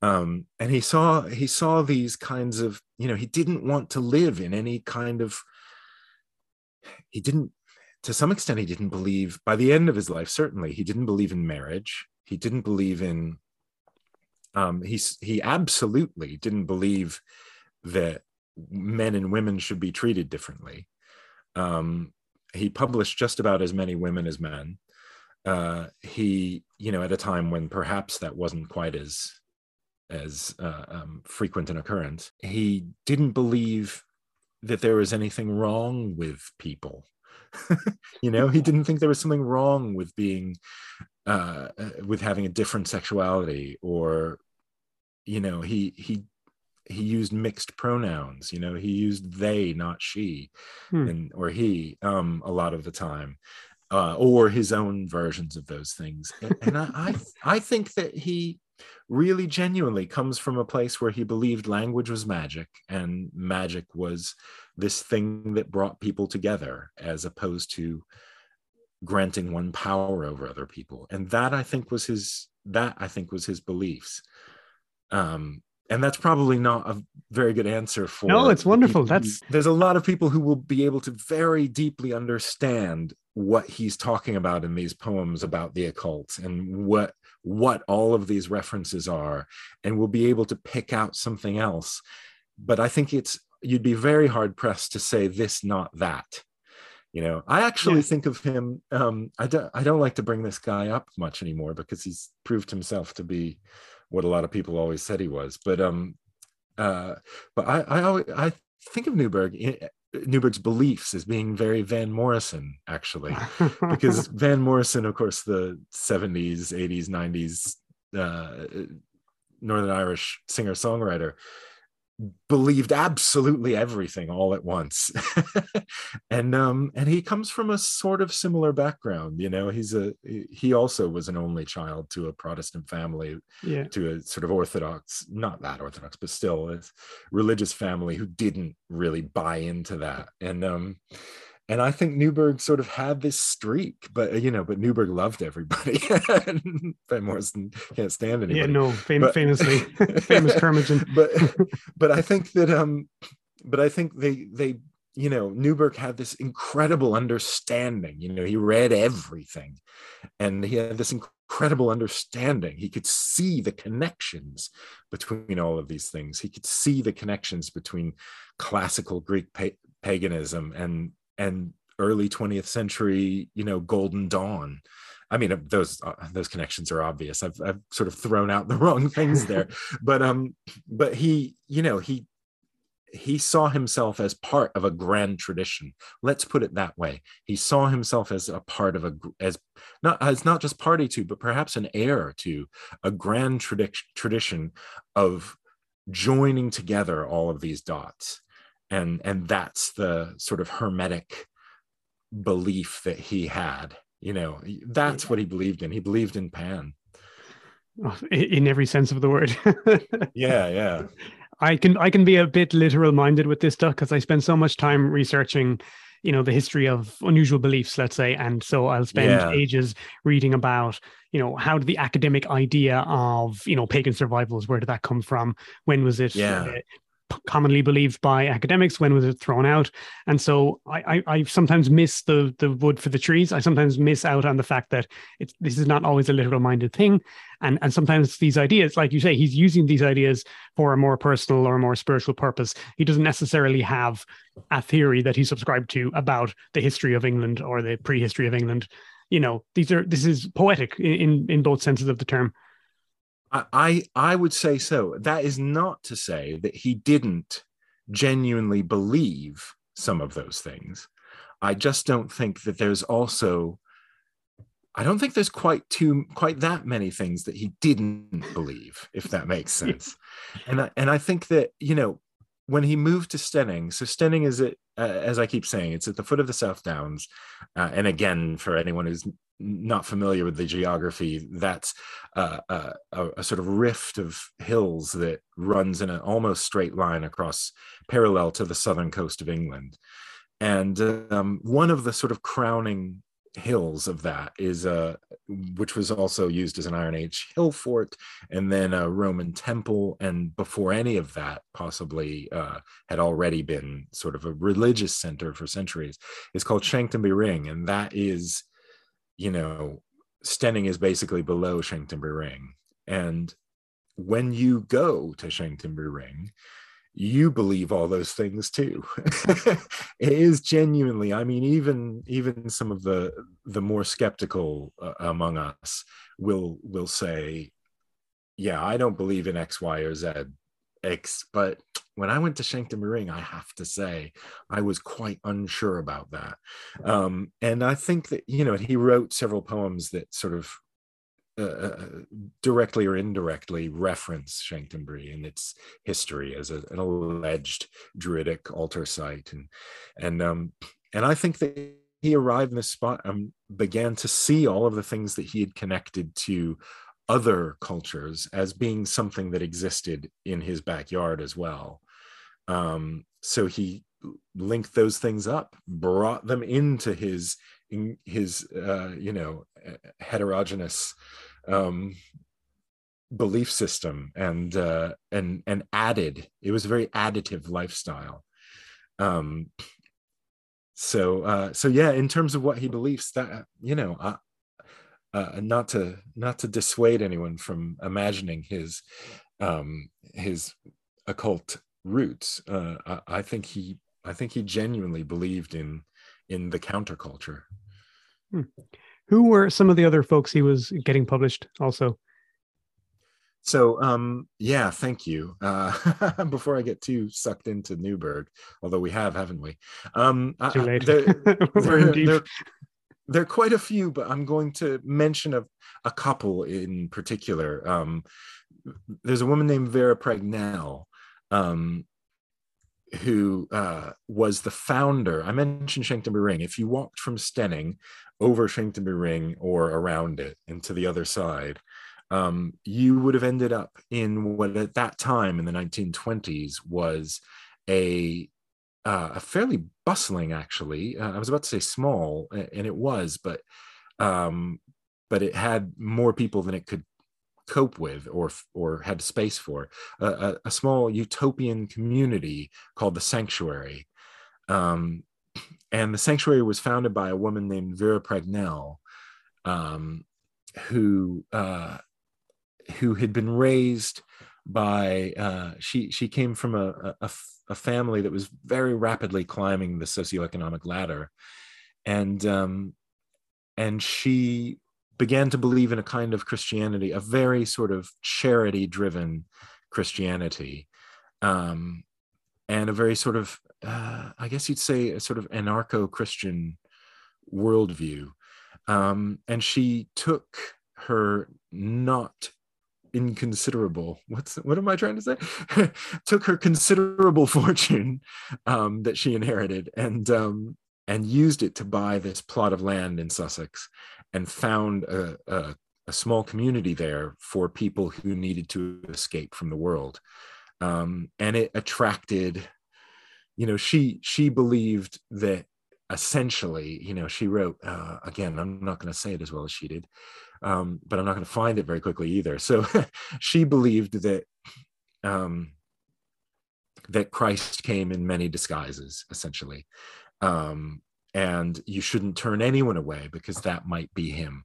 um, and he saw he saw these kinds of you know he didn't want to live in any kind of he didn't to some extent he didn't believe by the end of his life certainly he didn't believe in marriage. He didn't believe in um, he he absolutely didn't believe that men and women should be treated differently. Um, he published just about as many women as men. Uh, he you know at a time when perhaps that wasn't quite as as uh, um, frequent an occurrence. He didn't believe that there was anything wrong with people. you know, he didn't think there was something wrong with being, uh, uh, with having a different sexuality, or, you know, he he he used mixed pronouns. You know, he used they, not she, hmm. and or he, um, a lot of the time. Uh, or his own versions of those things, and, and I, I, I think that he really genuinely comes from a place where he believed language was magic and magic was this thing that brought people together as opposed to granting one power over other people and that i think was his that i think was his beliefs um and that's probably not a very good answer for No, it's wonderful. people That's- there's a lot of people who will be able to very deeply understand what he's talking about in these poems about the occult and what what all of these references are and we'll be able to pick out something else. But i think it's you'd be very hard pressed to say this not that. You know i actually Yeah. think of him um i don't i don't like to bring this guy up much anymore because he's proved himself to be what a lot of people always said he was. But um uh but i i always i think of neuburg i- neuburg's beliefs as being very van morrison actually. Because van morrison of course the 70s 80s 90s uh northern irish singer songwriter believed absolutely everything all at once and um and he comes from a sort of similar background you know he's a he also was an only child to a protestant family yeah. to a sort of orthodox not that orthodox but still a religious family who didn't really buy into that and um and I think Neuburg sort of had this streak, but you know, but Neuburg loved everybody. and Van Morrison can't stand anybody Yeah, no, fam- But- famously, famous curmudgeon. but but I think that um but I think they they you know Neuburg had this incredible understanding you know he read everything and he had this incredible understanding he could see the connections between all of these things he could see the connections between classical Greek pa- paganism and and early 20th century you know golden dawn I mean, uh, those uh, those connections are obvious. I've I've sort of thrown out the wrong things there, but um, but he, you know, he he saw himself as part of a grand tradition. Let's put it that way. He saw himself as a part of a as not as not just party to, but perhaps an heir to a grand tradi- tradition of joining together all of these dots, and and that's the sort of hermetic belief that he had you know that's what he believed in he believed in pan Oh, in every sense of the word. yeah yeah I can I can be a bit literal minded with this stuff because I spend so much time researching, you know, the history of unusual beliefs, let's say, and so I'll spend Yeah. ages reading about, you know, how did the academic idea of you know pagan survivals where did that come from? When was it? Yeah. uh, commonly believed by academics when was it thrown out. And so I, I i sometimes miss the the wood for the trees. I sometimes miss out on the fact that it's this is not always a literal minded thing. And and sometimes these ideas like you say he's using these ideas for a more personal or a more spiritual purpose. He doesn't necessarily have a theory that he subscribed to about the history of england or the prehistory of england. You know these are this is poetic in in, in both senses of the term I, I would say so. That is not to say that he didn't genuinely believe some of those things. I just don't think that there's also I don't think there's quite too quite that many things that he didn't believe, if that makes sense. And I, and I think that you know when he moved to Steyning, so Steyning is at uh, as I keep saying, it's at the foot of the South Downs, uh, and again for anyone who's not familiar with the geography, that's uh, uh, a, a sort of rift of hills that runs in an almost straight line across parallel to the southern coast of England. And um, one of the sort of crowning hills of that is uh, which was also used as an Iron Age hill fort and then a Roman temple. And before any of that, possibly uh, had already been sort of a religious center for centuries, is called Chanctonbury Ring. And that is you know, Steyning is basically below Chanctonbury Ring. And when you go to Chanctonbury Ring, you believe all those things too. it is genuinely, I mean, even even some of the the more skeptical uh, among us will will say, yeah, I don't believe in X, Y, or Z. But when I went to Chanctonbury Ring, I have to say I was quite unsure about that. Um, and I think that, you know, he wrote several poems that sort of uh, directly or indirectly reference Chanctonbury and its history as a, an alleged druidic altar site. And, and, um, and I think that he arrived in this spot and began to see all of the things that he had connected to other cultures as being something that existed in his backyard as well. Um, so he linked those things up, brought them into his in his uh, you know heterogeneous um, belief system and uh, and and added. It was a very additive lifestyle. Um, so uh, so yeah, in terms of what he believes, that you know, uh, not to not to dissuade anyone from imagining his um, his occult roots. Uh, I, I think he I think he genuinely believed in in the counterculture. Hmm. Who were some of the other folks he was getting published also? So um, yeah, thank you. Uh, before I get too sucked into Neuburg, although we have, haven't we? Um, Too late. There, We're in deep. There are quite a few, but I'm going to mention a, a couple in particular. Um, there's a woman named Vera Pragnell, um, who uh, was the founder. I mentioned Chanctonbury Ring. If you walked from Steyning over Chanctonbury Ring or around it and to the other side, um, you would have ended up in what at that time in the 1920s was a uh, a fairly bustling, actually. Uh, I was about to say small, and it was, but um, but it had more people than it could cope with or or had space for. A, a, a small utopian community called the Sanctuary, um, and the Sanctuary was founded by a woman named Vera Pragnell, um, who uh, who had been raised by uh, she she came from a a family that was very rapidly climbing the socioeconomic ladder. And um, and she began to believe in a kind of christianity a very sort of charity driven christianity um, and a very sort of uh, i guess you'd say a sort of anarcho-christian worldview. Um, and she took her not inconsiderable. What's what am i trying to say? Took her considerable fortune um, that she inherited and um, and used it to buy this plot of land in sussex and found a, a, a small community there for people who needed to escape from the world. Um, and it attracted you know she she believed that essentially you know she wrote uh, again i'm not going to say it as well as she did um, but I'm not going to find it very quickly either. So she believed that um, that Christ came in many disguises, essentially, um, and you shouldn't turn anyone away because that might be him.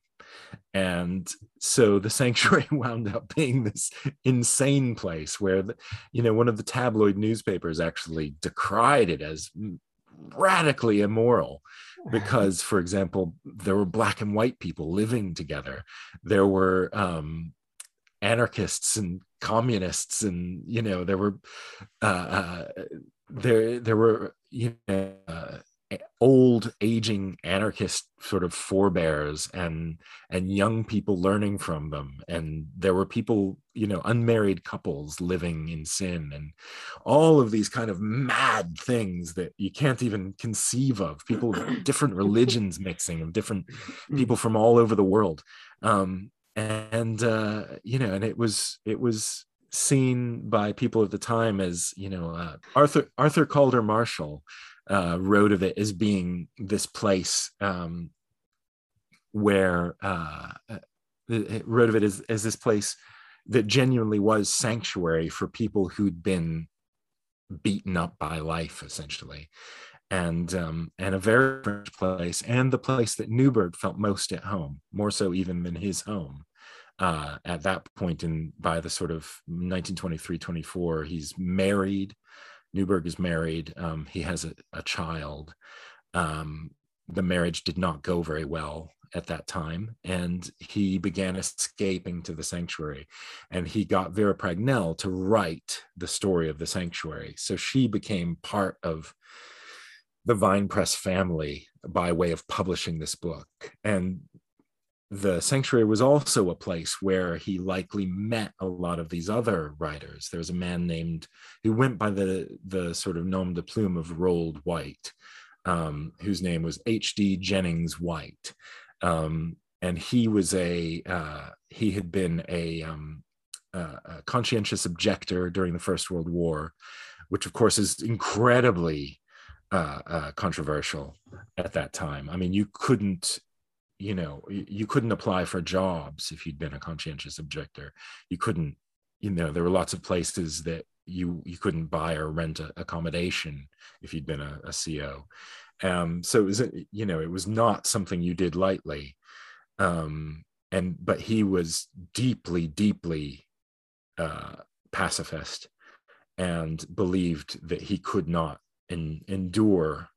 And so the sanctuary wound up being this insane place where, the, you know, one of the tabloid newspapers actually decried it as radically immoral because for example there were black and white people living together. There were um anarchists and communists and you know there were uh, uh there there were you know uh, old aging anarchist sort of forebears and and young people learning from them. And there were people you know unmarried couples living in sin and all of these kind of mad things that you can't even conceive of. People of different religions mixing of different people from all over the world. Um and uh you know and it was it was seen by people at the time as you know uh, arthur arthur calder marshall uh, wrote of it as being this place um, where uh, it wrote of it as, as this place that genuinely was sanctuary for people who'd been beaten up by life, essentially, and um, and a very French place, and the place that Neuburg felt most at home, more so even than his home. Uh, at that point in by the sort of 1923 24 he's married Neuburg is married. Um, he has a, a child. Um, the marriage did not go very well at that time, and he began escaping to the sanctuary. And he got Vera Pragnell to write the story of the sanctuary. So she became part of the Vine Press family by way of publishing this book. And the sanctuary was also a place where he likely met a lot of these other writers. There was a man named who went by the the sort of nom de plume of Rold White, um, whose name was H.D. Jennings White, um, and he was a uh, he had been a, um, a conscientious objector during the First World War, which of course is incredibly uh, uh, controversial at that time. I mean, you couldn't you know you couldn't apply for jobs if you'd been a conscientious objector. You couldn't you know there were lots of places that you you couldn't buy or rent a, accommodation if you'd been a, a co um so it was you know it was not something you did lightly. Um and but he was deeply deeply uh pacifist and believed that he could not endure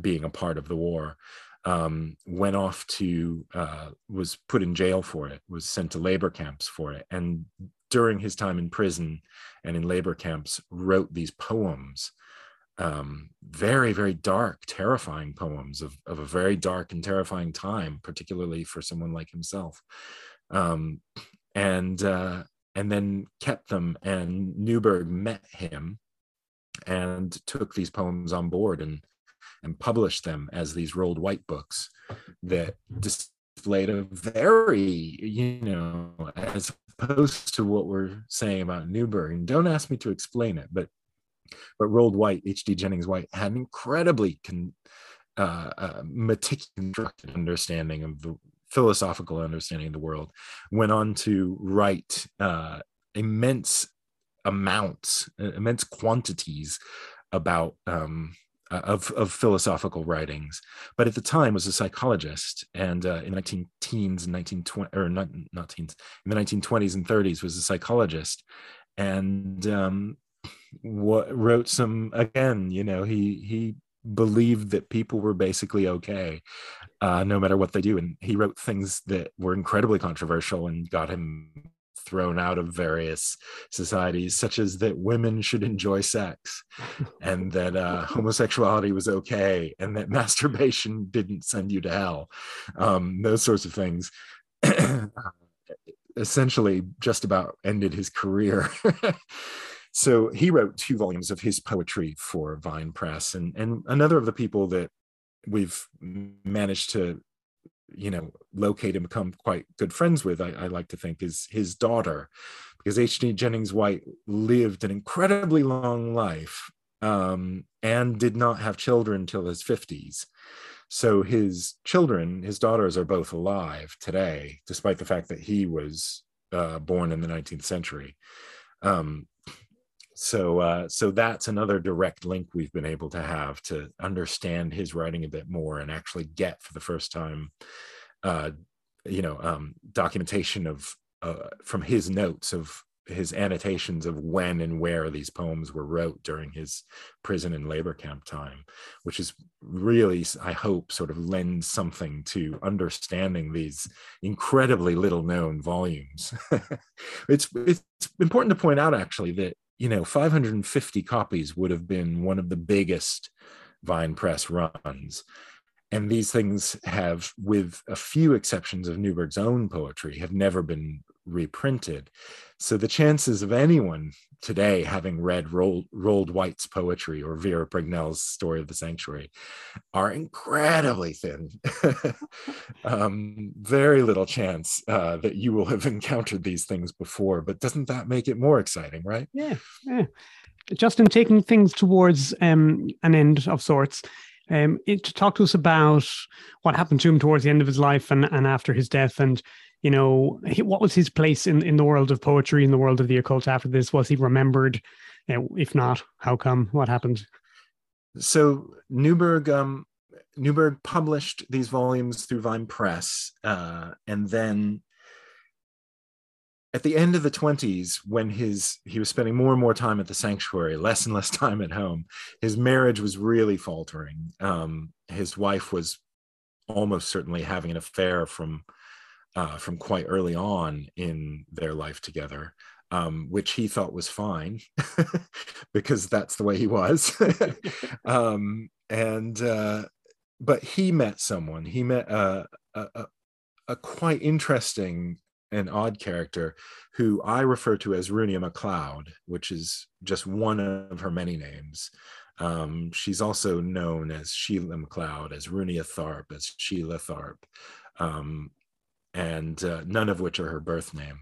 being a part of the war um, went off to uh, was put in jail for it was sent to labor camps for it and during his time in prison and in labor camps wrote these poems um, very very dark terrifying poems of, of a very dark and terrifying time particularly for someone like himself. Um, and uh, and then kept them and neuburg met him and took these poems on board and and published them as these rold white books that displayed a very, you know, as opposed to what we're saying about Neuburg. And don't ask me to explain it, but but rolled white, H.D. Jennings White had an incredibly con, uh, uh, meticulous understanding of the philosophical understanding of the world. Went on to write uh, immense amounts, immense quantities about um, uh, of, of philosophical writings, but at the time was a psychologist, and uh, in 19 teens, 1920 or not not teens, in the 1920s and 30s was a psychologist, and um, what wrote some again. You know, he he believed that people were basically okay, uh, no matter what they do, and he wrote things that were incredibly controversial and got him thrown out of various societies, such as that women should enjoy sex and that uh, homosexuality was okay and that masturbation didn't send you to hell. Um, those sorts of things. essentially just about ended his career. so he wrote two volumes of his poetry for Vine Press. And, and another of the people that we've managed to you know locate and become quite good friends with I, I like to think is his daughter. Because hd jennings white lived an incredibly long life um, and did not have children till his 50s so his children his daughters are both alive today despite the fact that he was uh, born in the 19th century. Um, so uh, so that's another direct link we've been able to have to understand his writing a bit more and actually get for the first time uh, you know um, documentation of uh, from his notes of his annotations of when and where these poems were wrote during his prison and labor camp time which is really i hope sort of lends something to understanding these incredibly little known volumes. It's it's important to point out actually that you know 550 copies would have been one of the biggest vine press runs. And these things have with a few exceptions of neuburg's own poetry have never been reprinted. So the chances of anyone today having read rold white's poetry or vera pragnell's story of the sanctuary are incredibly thin. Um, very little chance uh, that you will have encountered these things before but doesn't that make it more exciting right? Yeah yeah. Justin taking things towards um, an end of sorts um, it, to talk to us about what happened to him towards the end of his life and, and after his death and you know, what was his place in, in the world of poetry, in the world of the occult after this? Was he remembered? If not, how come? What happened? So Neuburg, um, Neuburg published these volumes through Vine Press, uh, and then at the end of the 20s when his he was spending more and more time at the sanctuary less and less time at home his marriage was really faltering um, his wife was almost certainly having an affair from uh, from quite early on in their life together, um, which he thought was fine because that's the way he was. um, and uh, but he met someone. He met a, a, a quite interesting and odd character who I refer to as Runia MacLeod, which is just one of her many names. Um, she's also known as Sheila MacLeod, as Runia Tharp, as Sheila Tharp. Um, and uh, none of which are her birth name.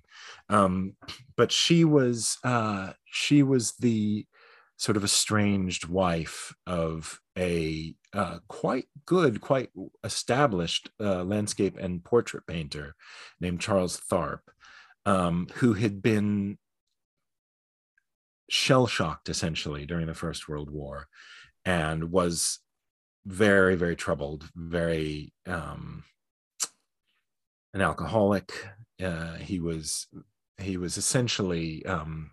Um, but she was uh, she was the sort of estranged wife of a uh, quite good, quite established uh, landscape and portrait painter named Charles Tharp, um, who had been shell shocked essentially during the First World War and was very, very troubled, very um, an alcoholic. Uh, he was he was essentially um,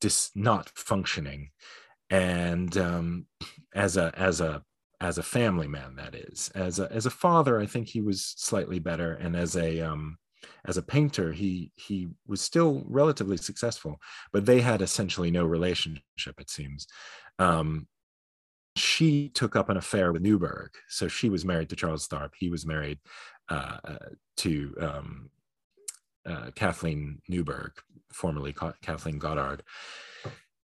dis, not functioning, and um, as a as a as a family man, that is, as a as a father, I think he was slightly better, and as a um, as a painter, he he was still relatively successful, but they had essentially no relationship, it seems. Um, she took up an affair with Neuburg, so she was married to Charles Tharp. He was married to um, uh, Kathleen Neuburg, formerly Kathleen Goddard.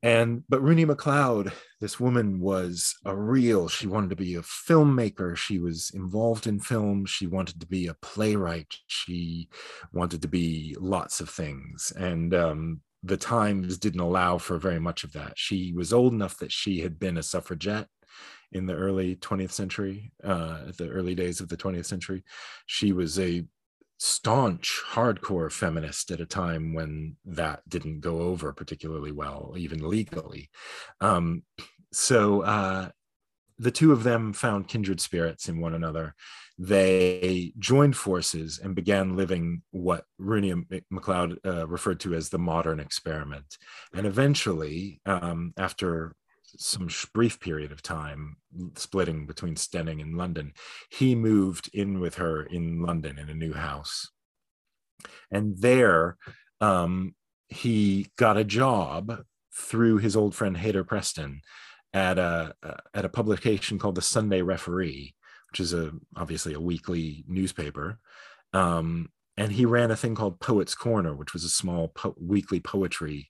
And but Runia MacLeod, this woman was a real, she wanted to be a filmmaker. She was involved in film. She wanted to be a playwright. She wanted to be lots of things. And um, the times didn't allow for very much of that. She was old enough that she had been a suffragette in the early 20th century, uh, the early days of the 20th century. She was a staunch hardcore feminist at a time when that didn't go over particularly well even legally. Um, so uh, the two of them found kindred spirits in one another. They joined forces and began living what Runia MacLeod uh, referred to as the modern experiment. And eventually um, after some brief period of time splitting between Steyning and London, he moved in with her in London in a new house. And there um, he got a job through his old friend Hayter Preston at a, at a publication called the Sunday Referee, which is a obviously a weekly newspaper. Um, and he ran a thing called Poets Corner, which was a small po- weekly poetry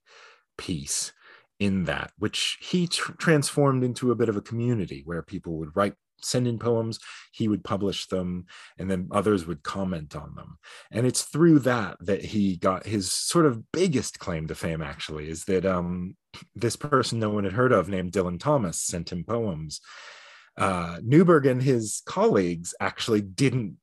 piece in that, which he tr- transformed into a bit of a community where people would write, send in poems, he would publish them, and then others would comment on them. And it's through that that he got his sort of biggest claim to fame, actually, is that um, this person no one had heard of named Dylan Thomas sent him poems. Uh, Neuburg and his colleagues actually didn't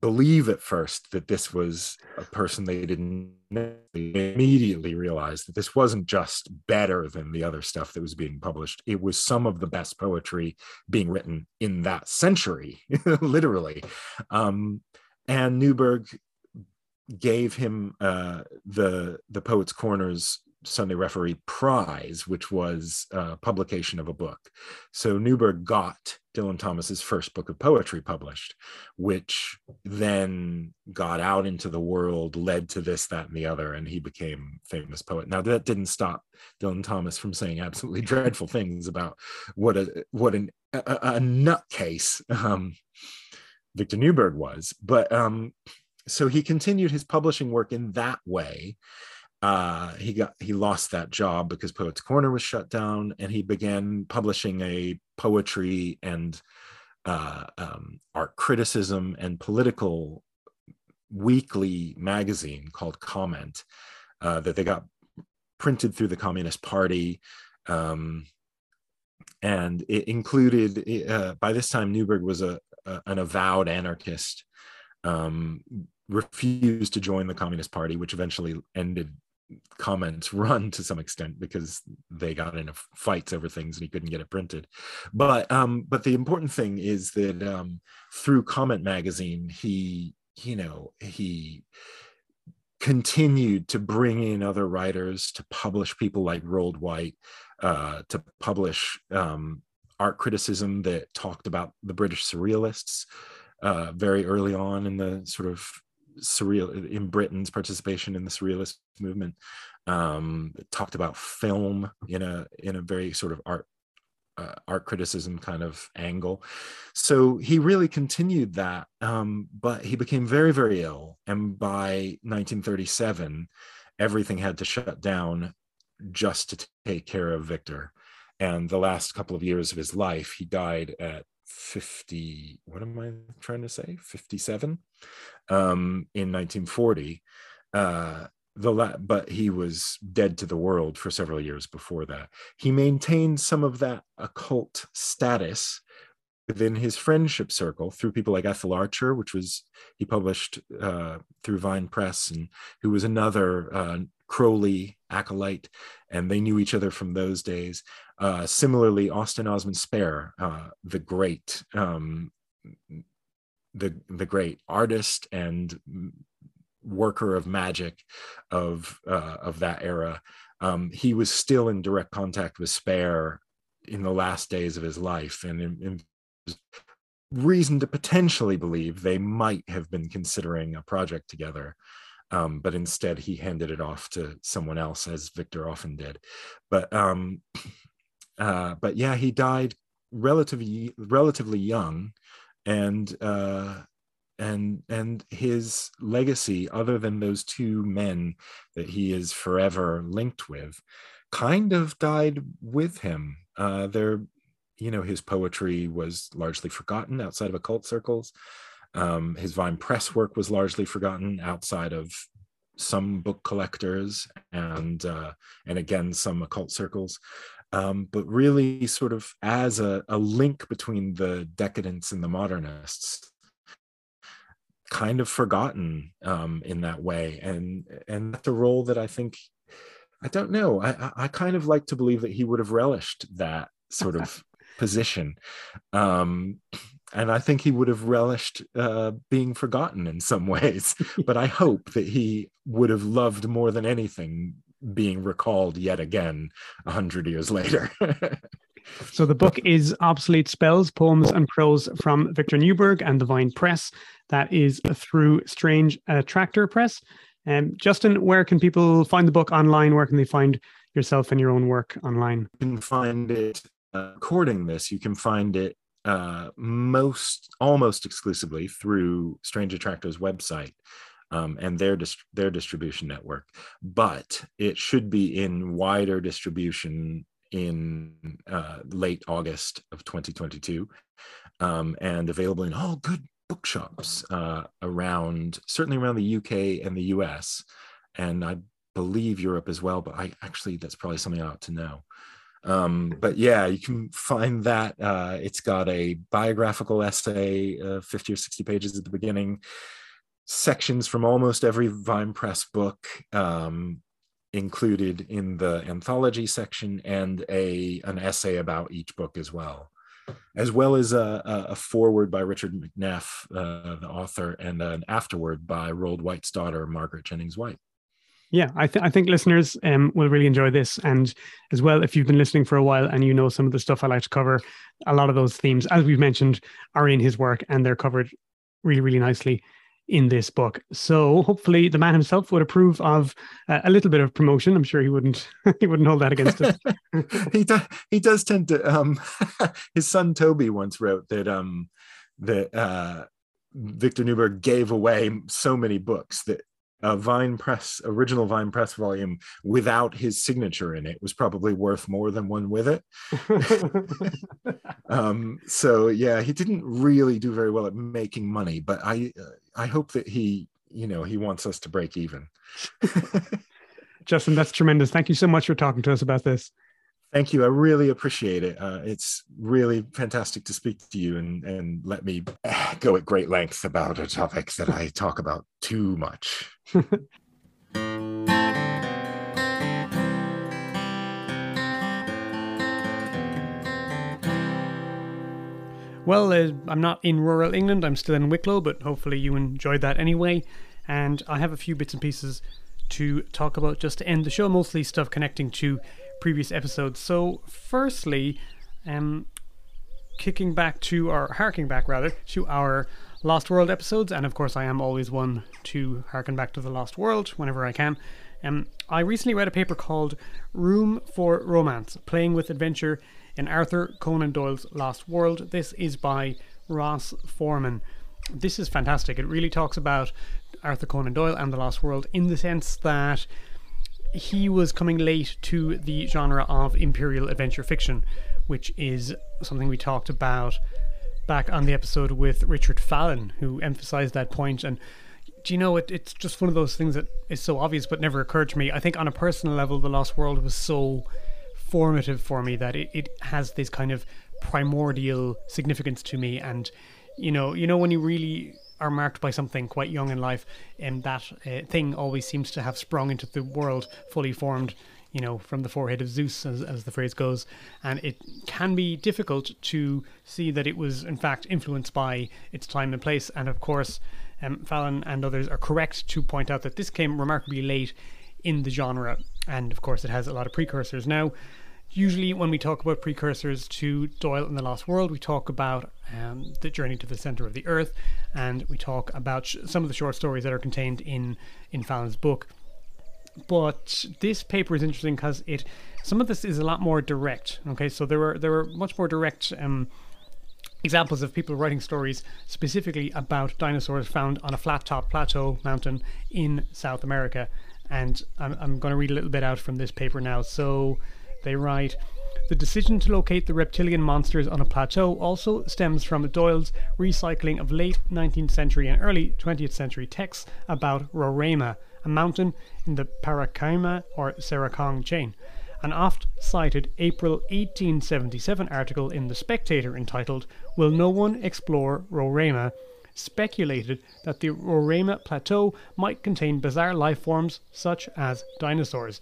believe at first that this was a person they didn't know. They immediately realized that this wasn't just better than the other stuff that was being published. It was some of the best poetry being written in that century, literally. Um, and Neuburg gave him uh, the the Poets Corners Sunday Referee Prize, which was publication of a book. So Neuburg got Dylan Thomas's first book of poetry published, which then got out into the world, led to this, that, and the other, and he became famous poet. Now that didn't stop Dylan Thomas from saying absolutely dreadful things about what a what an, a, a nutcase um, Victor Neuburg was, but um, so he continued his publishing work in that way uh, he got he lost that job because Poets Corner was shut down, and he began publishing a poetry and uh, um, art criticism and political weekly magazine called Comment uh, that they got printed through the Communist Party. Um, and it included, uh, by this time, Neuburg was a, a an avowed anarchist, um, refused to join the Communist Party, which eventually ended comments run to some extent because they got into fights over things and he couldn't get it printed. But um but the important thing is that um through comment magazine he you know he continued to bring in other writers to publish people like Rold White uh to publish um art criticism that talked about the british surrealists uh, very early on in the sort of surreal in Britain's participation in the surrealist movement. Um, talked about film in a in a very sort of art uh, art criticism kind of angle. So he really continued that, um, but he became very very ill, and by 1937, everything had to shut down just to take care of Victor. And the last couple of years of his life, he died at 50 what am i trying to say 57 um, in 1940 uh, the la- but he was dead to the world for several years before that. He maintained some of that occult status within his friendship circle through people like Ethel Archer, which was he published uh, through Vine Press, and who was another uh, Crowley acolyte, and they knew each other from those days. Uh, similarly, Austin Osman Spare, uh, the great, um, the the great artist and worker of magic of uh, of that era. Um, he was still in direct contact with Spare in the last days of his life, and in reason to potentially believe they might have been considering a project together. Um, but instead, he handed it off to someone else, as Victor often did. But um, uh, but yeah, he died relatively relatively young, and uh, and and his legacy other than those two men that he is forever linked with kind of died with him uh there you know his poetry was largely forgotten outside of occult circles um his vine press work was largely forgotten outside of some book collectors and uh and again some occult circles um, but really sort of as a, a link between the decadents and the modernists kind of forgotten um, in that way, and and that's a role that I think I don't know. I I kind of like to believe that he would have relished that sort of position. Um, and I think he would have relished uh, being forgotten in some ways. but I hope that he would have loved more than anything being recalled yet again a hundred years later. so the book is Obsolete Spells, Poems and Prose from Victor Neuburg and the Vine Press. That is through Strange Attractor Press. Um, Justin, where can people find the book online? Where can they find yourself and your own work online? You can find it, uh, recording this, you can find it uh, most, almost exclusively through Strange Attractor's website. Um, and their dist- their distribution network, but it should be in wider distribution in uh, late August of 2022, um, and available in all good bookshops uh, around, certainly around the UK and the US, and I believe Europe as well. But I actually, that's probably something I ought to know. Um, but yeah, you can find that. Uh, it's got a biographical essay, uh, 50 or 60 pages at the beginning, sections from almost every Vine Press book, um, included in the anthology section and a an essay about each book as well as well as a, a foreword by richard mcneff uh, the author and an afterword by rold white's daughter margaret jennings white yeah i, th- I think listeners um, will really enjoy this and as well if you've been listening for a while and you know some of the stuff i like to cover a lot of those themes as we've mentioned are in his work and they're covered really really nicely in this book. So hopefully the man himself would approve of uh, a little bit of promotion. I'm sure he wouldn't he wouldn't hold that against us. he does he does tend to um his son Toby once wrote that um that uh Victor Neuburg gave away so many books that a Vine Press original Vine Press volume without his signature in it was probably worth more than one with it. um, so yeah, he didn't really do very well at making money, but I uh, I hope that he you know he wants us to break even. Justin, that's tremendous. Thank you so much for talking to us about this. Thank you. I really appreciate it. Uh, it's really fantastic to speak to you and, and let me go at great length about a topic that I talk about too much. well, uh, I'm not in rural England. I'm still in Wicklow, but hopefully you enjoyed that anyway. And I have a few bits and pieces to talk about just to end the show, mostly stuff connecting to previous episodes. So, firstly, um, kicking back to, or harking back rather, to our Lost World episodes, and of course, I am always one to harken back to the Lost World whenever I can. Um, I recently read a paper called Room for Romance Playing with Adventure in Arthur Conan Doyle's Lost World. This is by Ross Foreman. This is fantastic. It really talks about Arthur Conan Doyle and the Lost World in the sense that he was coming late to the genre of imperial adventure fiction, which is something we talked about back on the episode with Richard Fallon, who emphasized that point. And do you know it, it's just one of those things that is so obvious but never occurred to me i think on a personal level the lost world was so formative for me that it, it has this kind of primordial significance to me and you know you know when you really are marked by something quite young in life and that uh, thing always seems to have sprung into the world fully formed you know from the forehead of zeus as, as the phrase goes. And it can be difficult to see that it was in fact influenced by its time and place. And of course um, fallon and others are correct to point out that this came remarkably late in the genre. And of course it has a lot of precursors now usually when we talk about precursors to Doyle and the Lost World, we talk about um, the journey to the center of the earth, and we talk about sh- some of the short stories that are contained in in Fallon's book. But this paper is interesting because it some of this is a lot more direct. Okay, so there were there were much more direct. Um, examples of people writing stories specifically about dinosaurs found on a flat top plateau mountain in South America. And I'm, I'm going to read a little bit out from this paper now. So, they write The decision to locate the reptilian monsters on a plateau also stems from Doyle's recycling of late 19th century and early 20th century texts about Roraima, a mountain in the Paranacaima or Sericong chain. An oft cited April 1877 article in The Spectator entitled Will No One Explore Roraima? speculated that the Roraima Plateau might contain bizarre life forms such as dinosaurs.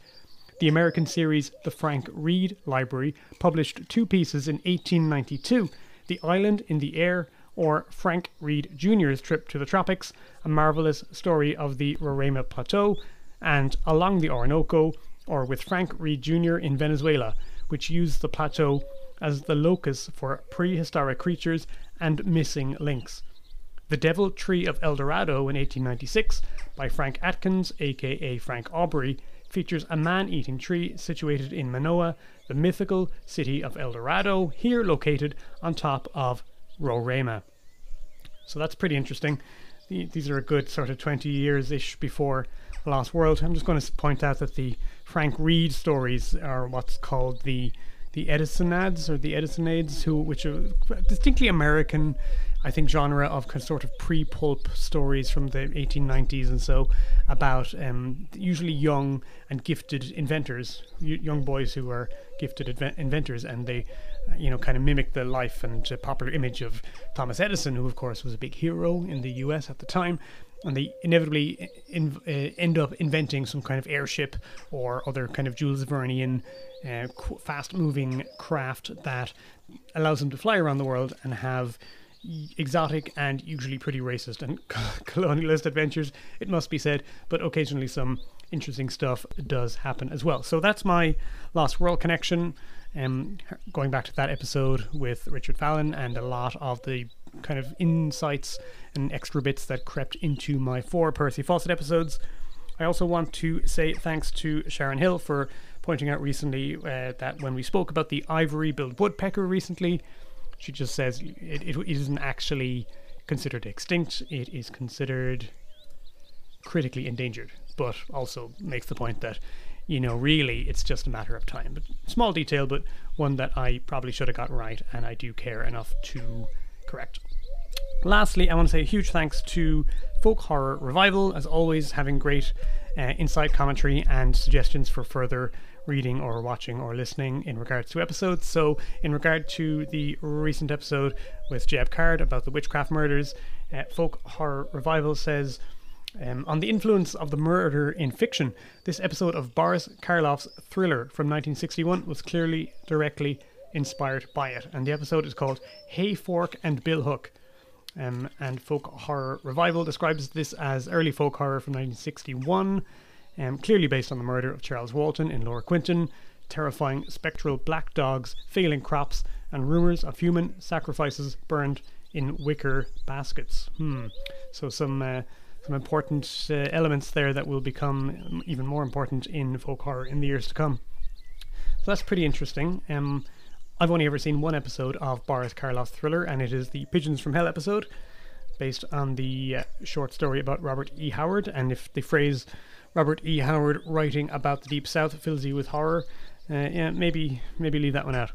The American series The Frank Reade Library published two pieces in 1892 The Island in the Air, or Frank Reade Jr.'s Trip to the Tropics, a marvelous story of the Roraima Plateau, and Along the Orinoco, or With Frank Reade Jr. in Venezuela, which used the plateau as the locus for prehistoric creatures and missing links. The Devil Tree of El Dorado in 1896 by Frank Atkins, aka Frank Aubrey, features a man eating tree situated in Manoa, the mythical city of El Dorado, here located on top of Roraima. So that's pretty interesting. These are a good sort of 20 years ish before The Lost World. I'm just going to point out that the Frank Reade stories are what's called the the Edisonades or the Edisonades, who which are distinctly American I think, genre of sort of pre-pulp stories from the 1890s and so about um, usually young and gifted inventors, young boys who are gifted inve- inventors, and they, uh, you know, kind of mimic the life and uh, popular image of Thomas Edison, who of course was a big hero in the U.S. at the time. And they inevitably in, uh, end up inventing some kind of airship or other kind of Jules Vernean uh, fast-moving craft that allows them to fly around the world and have exotic and usually pretty racist and colonialist adventures, it must be said, but occasionally some interesting stuff does happen as well. So that's my Lost World connection. Um, going back to that episode with Richard Fallon and a lot of the kind of insights and extra bits that crept into my four Percy Fawcett episodes. I also want to say thanks to Sharon Hill for pointing out recently uh, that when we spoke about the ivory billed woodpecker recently, she just says it, it, isn't actually considered extinct, it is considered critically endangered, but also makes the point that, you know, really it's just a matter of time. But small detail, but one that I probably should have got right, and I do care enough to correct. Lastly, I want to say a huge thanks to Folk Horror Revival, as always, having great uh, insight, commentary, and suggestions for further reading or watching or listening in regards to episodes. So, in regard to the recent episode with Jeb Card about the witchcraft murders, uh, Folk Horror Revival says. Um, on the influence of the murder in fiction, this episode of Boris Karloff's thriller from 1961 was clearly directly inspired by it. And the episode is called Hay Fork and Bill Hook. Um, and Folk Horror Revival describes this as early folk horror from 1961 um, clearly based on the murder of Charles Walton in Lower Quinton, terrifying spectral black dogs, failing crops, and rumours of human sacrifices burned in wicker baskets. Hmm. So some uh, some important uh, elements there that will become even more important in folk horror in the years to come. So that's pretty interesting. Um, I've only ever seen one episode of Boris Karloff's thriller, and it is the Pigeons from Hell episode, based on the uh, short story about Robert E. Howard. And if the phrase Robert E. Howard writing about the Deep South fills you with horror, uh, yeah, maybe maybe leave that one out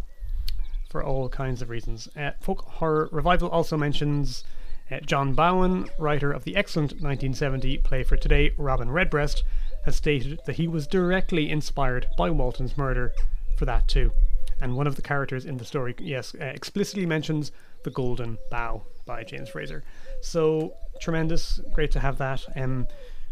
for all kinds of reasons. Uh, folk horror revival also mentions Uh, John Bowen, writer of the excellent 1970 play for today, Robin Redbreast, has stated that he was directly inspired by Walton's murder for that too. And one of the characters in the story, yes, uh, explicitly mentions the Golden Bough by James Frazer. So tremendous, great to have that. Um,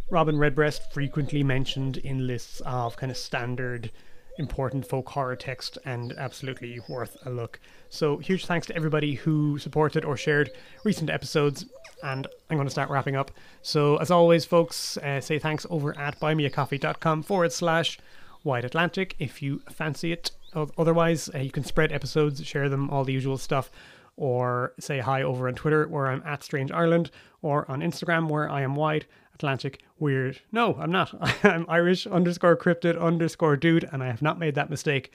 Robin Redbreast frequently mentioned in lists of kind of standard important folk horror text and absolutely worth a look. So, huge thanks to everybody who supported or shared recent episodes. And I'm going to start wrapping up. So, as always, folks, uh, say thanks over at buymeacoffee.com forward slash Wide Atlantic if you fancy it. Otherwise, uh, you can spread episodes, share them, all the usual stuff, or say hi over on Twitter where I'm at Strange Ireland, or on Instagram where I am Wide Atlantic Weird. No, I'm not. I'm Irish underscore cryptid underscore dude, and I have not made that mistake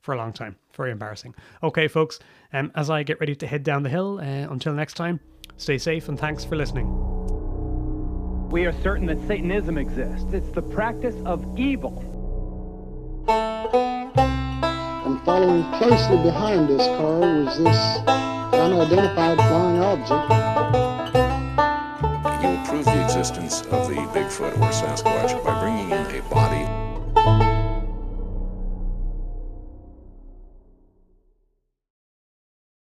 for a long time. Very embarrassing. Okay, folks, um, as I get ready to head down the hill, uh, until next time, stay safe and thanks for listening. We are certain that Satanism exists. It's the practice of evil. And following closely behind this car was this unidentified flying object. You can prove the existence of the Bigfoot or Sasquatch by bringing in a body